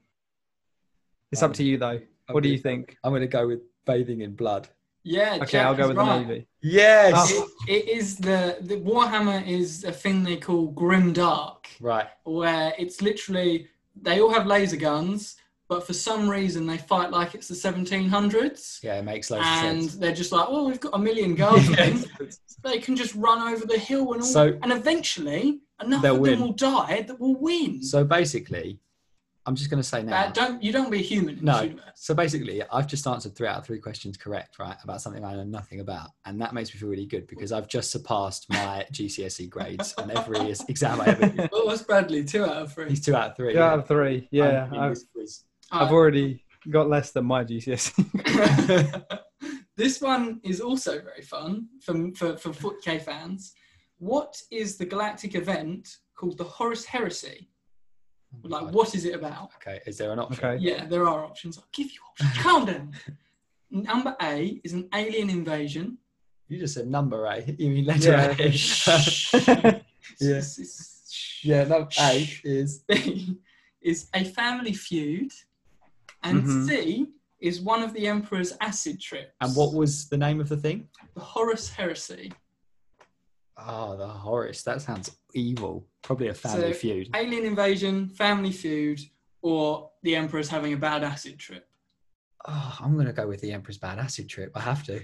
It's up Um, to you though. What do you think? I'm going to go with bathing in blood. Yeah, Okay, Jack I'll go with right. the Navy. Yes. Oh. It, it is the, the Warhammer is a thing they call grim dark, Right. where it's literally they all have laser guns, but for some reason they fight like it's the 1700s. Yeah, it makes loads and of sense. And they're just like, well, we've got a million guardsmen. [laughs] Yes. they can just run over the hill and all, So- and eventually enough They'll of win. them will die that will win. So basically, I'm just going to say now. Uh, don't you don't be human No. this. So basically, I've just answered three out of three questions correct, right? About something I know nothing about. And that makes me feel really good because I've just surpassed my [laughs] GCSE grades on every exam I ever did. [laughs] What was Bradley? Two out of three. He's two out of three. Two out of three. Yeah, I'm in I've. I've already got less than my GCSE. [laughs] This one is also very fun for for for 40k fans. What is the galactic event called the Horus Heresy? Like, what is it about? Okay, is there an option? Okay. Yeah, there are options. I'll give you options. Calm down. Number A is an alien invasion. You just said number A. [laughs] You mean letter Yeah. A? [laughs] yeah. It's- it's- Yeah, no, A is. [laughs] B is a family feud, and Mhm. C is one of the Emperor's acid trips. And what was the name of the thing? the Horus Heresy? Oh, the Horus. That sounds evil. Probably a family So- feud. Alien invasion, family feud, or the Emperor's having a bad acid trip. Oh, I'm going to go with the Emperor's Bad Acid Trip. I have to.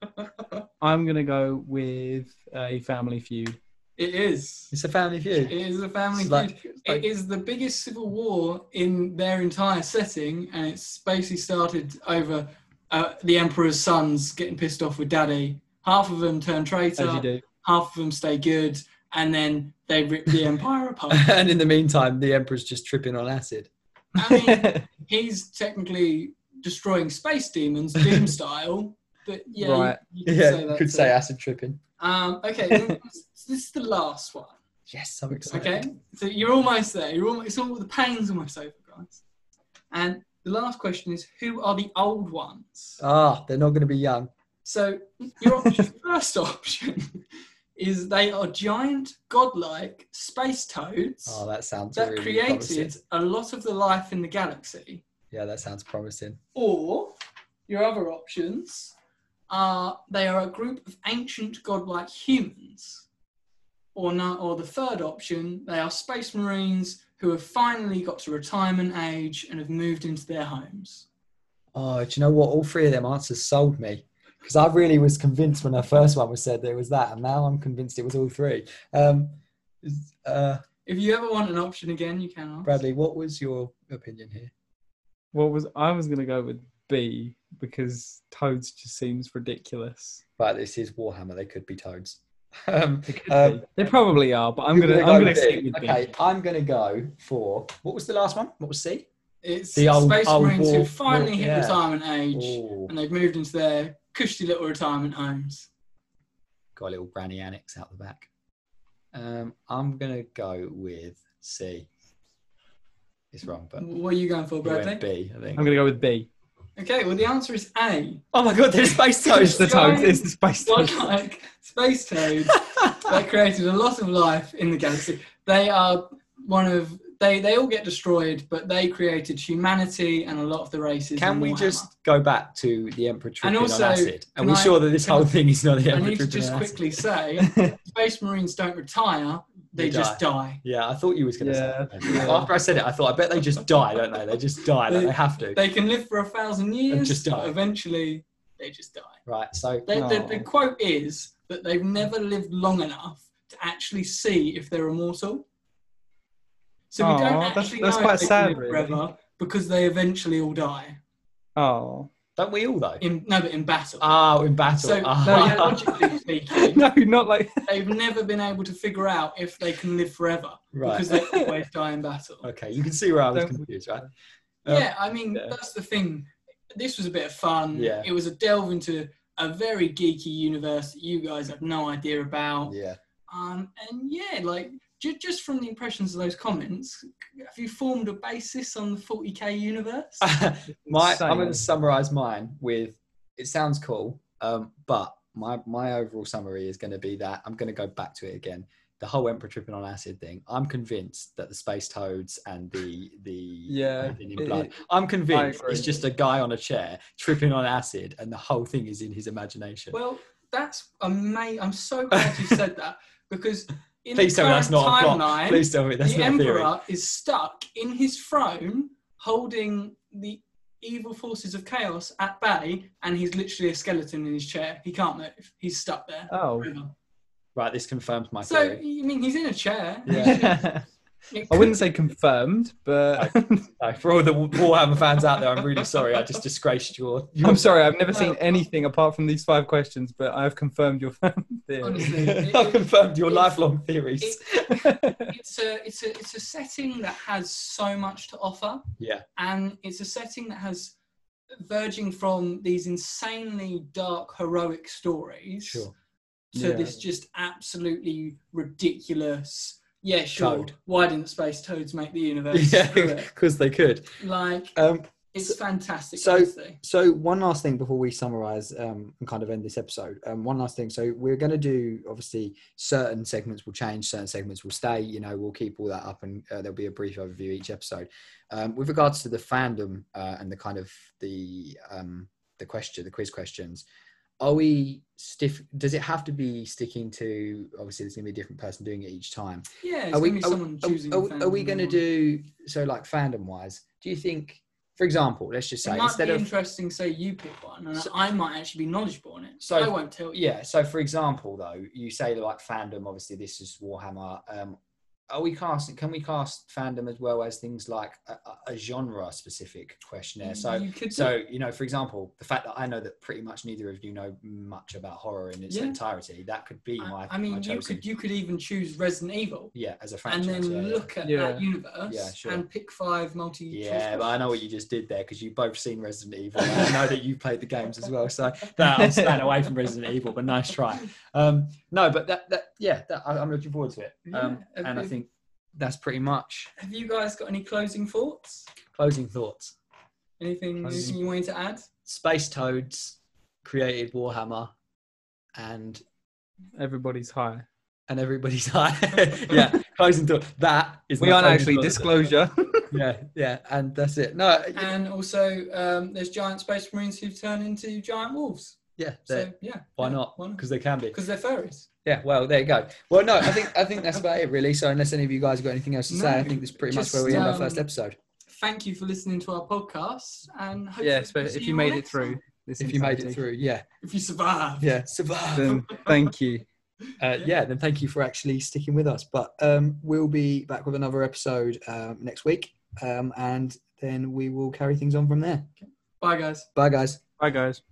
[laughs] I'm gonna go with a Family Feud. It is. It's a family feud. It is a family It's feud. like- like- it is the biggest civil war in their entire setting, and it's basically started over uh, the Emperor's sons getting pissed off with Daddy. Half of them turn As traitor. You half of them stay good, and then they rip the [laughs] Empire apart. and in the meantime, the Emperor's just tripping on acid. I mean, [laughs] he's technically destroying space demons, Doom [laughs] style. But yeah, Right. you, could Yeah, say you could too. say acid tripping. Um, okay, this is the last one. Yes, I'm excited. Okay, so you're almost there. You're almost. It's all the pain's almost over, guys. And the last question is, who are the old ones? Ah, they're not going to be young. So your option, first option is they are giant, godlike space toads Oh, that sounds that really created promising. a lot of the life in the galaxy. Yeah, that sounds promising. Or your other options are they are a group of ancient godlike humans. Or no, or the third option, they are space marines who have finally got to retirement age and have moved into their homes. Oh, do you know what? All three of them answers sold me because I really was convinced when the first one was said there was that, and now I'm convinced it was all three. Um, uh, If you ever want an option again, you can ask. Bradley, what was your opinion here? what was I was gonna go with B because Toads just seems ridiculous. But this is Warhammer. They could be toads. [laughs] Um, They, could Um. They probably are, but I'm you're gonna go I'm gonna with stick with B. Okay, I'm gonna go for what was the last one? What was C? It's The old- space old marines war- who finally war- hit yeah. retirement age Oh, and they've moved into their cushy little retirement homes. got a little granny annex out the back. Um, I'm gonna go with C. It's wrong, but What are you going for, Bradley? B. I think. I'm gonna go with B. Okay, well the answer is A. Oh my god, there's space It's toads. the Toads. It's the space Toads. Godlike space toads that [laughs] created a lot of life in the galaxy. They are one of they they all get destroyed, but they created humanity and a lot of the races. Can we just go back to the Emperor tripping also, on acid? And we're I- sure that this whole I- thing is not the Emperor. I need to just quickly say, [laughs] space marines don't retire; they, They just die. Yeah, I thought you was going to Yeah, say that. yeah. After I said it, I thought, I bet they just die, don't they? They just die, like They- they have to. They can live for a thousand years, just but die. eventually they just die. Right, so The, the, Oh. the quote is that they've never lived long enough to actually see if they're immortal. So we Oh, don't that's- actually that's know quite if they sad, can live really. forever because they eventually all die. Oh don't we all, though? In no, but in battle. Oh, in battle. so Ah. [laughs] biologically speaking, [laughs] no, not like [laughs] they've never been able to figure out if they can live forever Right. because they always die in battle. Okay, you can see where I was Don't- confused, right? Um, yeah, I mean yeah. that's the thing. This was a bit of fun. Yeah. It was a delve into a very geeky universe that you guys have no idea about. Yeah. Um, and yeah, like ju- just from the impressions of those comments, have you formed a basis on the 40k universe? [laughs] my, I'm going to summarize mine with it sounds cool, um, but my, my overall summary is going to be that I'm going to go back to it again. The whole Emperor tripping on acid thing. I'm convinced that the space toads and the the Yeah, in blood. it- I'm convinced it's just a guy on a chair tripping on acid, and the whole thing is in his imagination. well, that's amazing. I'm so glad you said that because in Please the tell me that's current not a plot. Please tell me that's the not a theory. Emperor is stuck in his throne holding the evil forces of chaos at bay, and he's literally a skeleton in his chair. He can't move. He's stuck there. oh. forever. Right, this confirms my theory. So, theory. you mean he's in a chair? Yeah. [laughs] It I wouldn't say confirmed, but No, for all the Warhammer fans out there, I'm really sorry. I just disgraced your. your I'm sorry. I've never seen anything apart from these five questions, but I've confirmed your [laughs] theory. Honestly, [laughs] it- I've confirmed your it- lifelong theories. it's a it's a it's a setting that has so much to offer yeah, and it's a setting that has verging from these insanely dark heroic stories sure. to Yeah. this just absolutely ridiculous yeah sure Toad. why didn't space toads make the universe Yeah, because [laughs] they could. like Um, it's fantastic so- honestly. So one last thing before we summarize um, and kind of end this episode. Um, one last thing. So we're going to do obviously certain segments will change, certain segments will stay. You know, we'll keep all that up, and uh, there'll be a brief overview each episode. Um, with regards to the fandom uh, and the kind of the um, the question, the quiz questions. Are we stiff? Does it have to be sticking to? Obviously, there's going to be a different person doing it each time. yeah it's are we gonna be are, someone are- choosing are- we going to or- do so like fandom wise do you think for example let's just it say might instead be of interesting say you pick one and So- i might actually be knowledgeable on it So- i won't tell you yeah so for example though you say like fandom obviously this is warhammer um are we casting? Can we cast fandom as well as things like a, a- a genre-specific questionnaire? So, you could do- so you know, for example, the fact that I know that pretty much neither of you know much about horror in its Yeah. entirety, that could be my. I, I mean, my you could you could even choose Resident Evil yeah, as a and then yeah, yeah. look at Yeah. that universe Yeah, sure. and pick five multi. Yeah, but I know what you just did there because you've both seen Resident Evil. and I know that you played the games as well, so [laughs] that, I'm staying away from Resident Evil. But nice try. Um, no, but that, that yeah, that, I, I'm looking forward to it. Um, Yeah, and I think that's pretty much Have you guys got any closing thoughts? closing thoughts. Anything, Closing- anything you wanted to add? Space Toads created Warhammer, and Everybody's high. and everybody's [laughs] high. [laughs] yeah, closing thought. That is We aren't actually disclosure. [laughs] Yeah, yeah, and that's it. No, And also, um, there's giant space marines who've turned into giant wolves. yeah, So yeah, why yeah, not? Why not? Because they can be. Because they're furries. Yeah, well, there you go. Well, no, I think I think that's about it, really. So, unless any of you guys have got anything else to say, I No, think that's pretty just, much where we end our um, first episode. Thank you for listening to our podcast, and hopefully yes, but if you all made it through, time. this If you made it through, yeah, if you survive, yeah, survive. then thank you. [laughs] Uh, yeah, then thank you for actually sticking with us. But um, we'll be back with another episode um, next week, um, and then we will carry things on from there. Bye, guys. Bye, guys. Bye, guys.